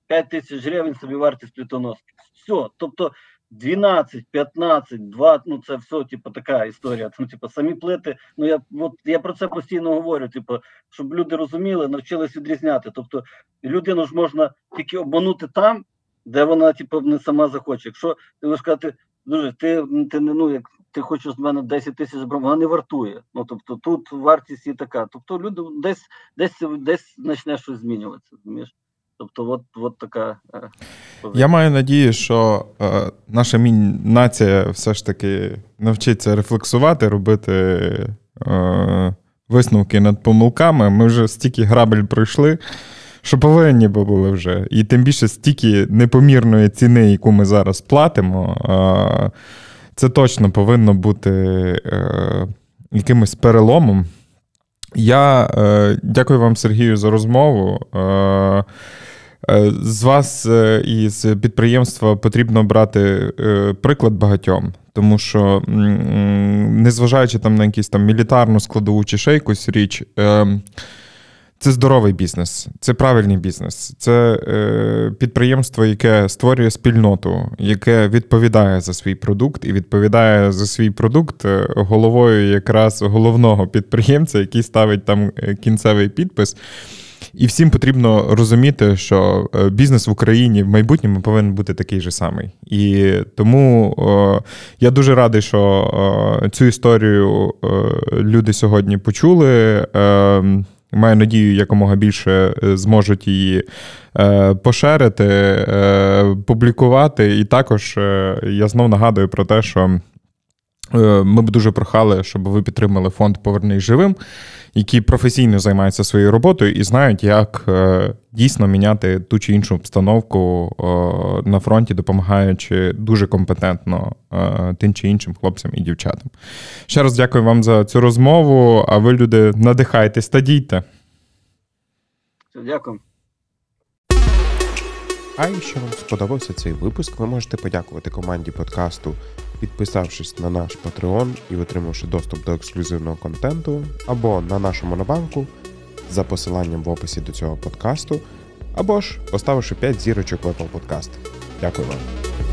5 тисяч гривень собі вартість плитоноски. Все. Тобто 12, 15, 2, ну це все, типу, така історія. Ну, типу, самі плити. Ну я от я про це постійно говорю. Типу, щоб люди розуміли, навчились відрізняти. Тобто людину ж можна тільки обманути там, де вона, типу, не сама захоче. Якщо ти можеш сказати, дуже ти ти ну як ти хочеш з мене 10 тисяч зброї, вона не вартує. Ну тобто тут вартість і така. Тобто люди десь десь десь почне щось змінюватися. розумієш? Тобто, от от така. Е, Я маю надію, що е, наша нація все ж таки навчиться рефлексувати, робити е, висновки над помилками. Ми вже стільки грабель пройшли, що повинні би були вже. І тим більше стільки непомірної ціни, яку ми зараз платимо. Е, це точно повинно бути е, якимось переломом. Я е, дякую вам, Сергію, за розмову. Е, е з вас е, і з підприємства потрібно брати е, приклад багатьом, тому що, незважаючи там на якісь там мілітарну складову чи ще якусь річ, це здоровий бізнес, це правильний бізнес, це е, підприємство, яке створює спільноту, яке відповідає за свій продукт і відповідає за свій продукт е, головою якраз головного підприємця, який ставить там е, кінцевий підпис. І всім потрібно розуміти, що е, бізнес в Україні в майбутньому повинен бути такий же самий. І тому о, я дуже радий, що о, цю історію люди сьогодні почули. Маю надію, якомога більше е, зможуть її е, поширити, е, публікувати. І також я знов нагадую про те, що ми б дуже прохали, щоб ви підтримали фонд Повернись живим, який професійно займається своєю роботою і знають, як дійсно міняти ту чи іншу обстановку на фронті, допомагаючи дуже компетентно тим чи іншим хлопцям і дівчатам. Ще раз дякую вам за цю розмову. А ви, люди, надихайтесь та дійте. Дякую. А якщо вам сподобався цей випуск, ви можете подякувати команді подкасту, підписавшись на наш Patreon і отримавши доступ до ексклюзивного контенту, або на нашу монобанку за посиланням в описі до цього подкасту, або ж поставивши 5 зірочок в Apple Podcast. Дякую вам.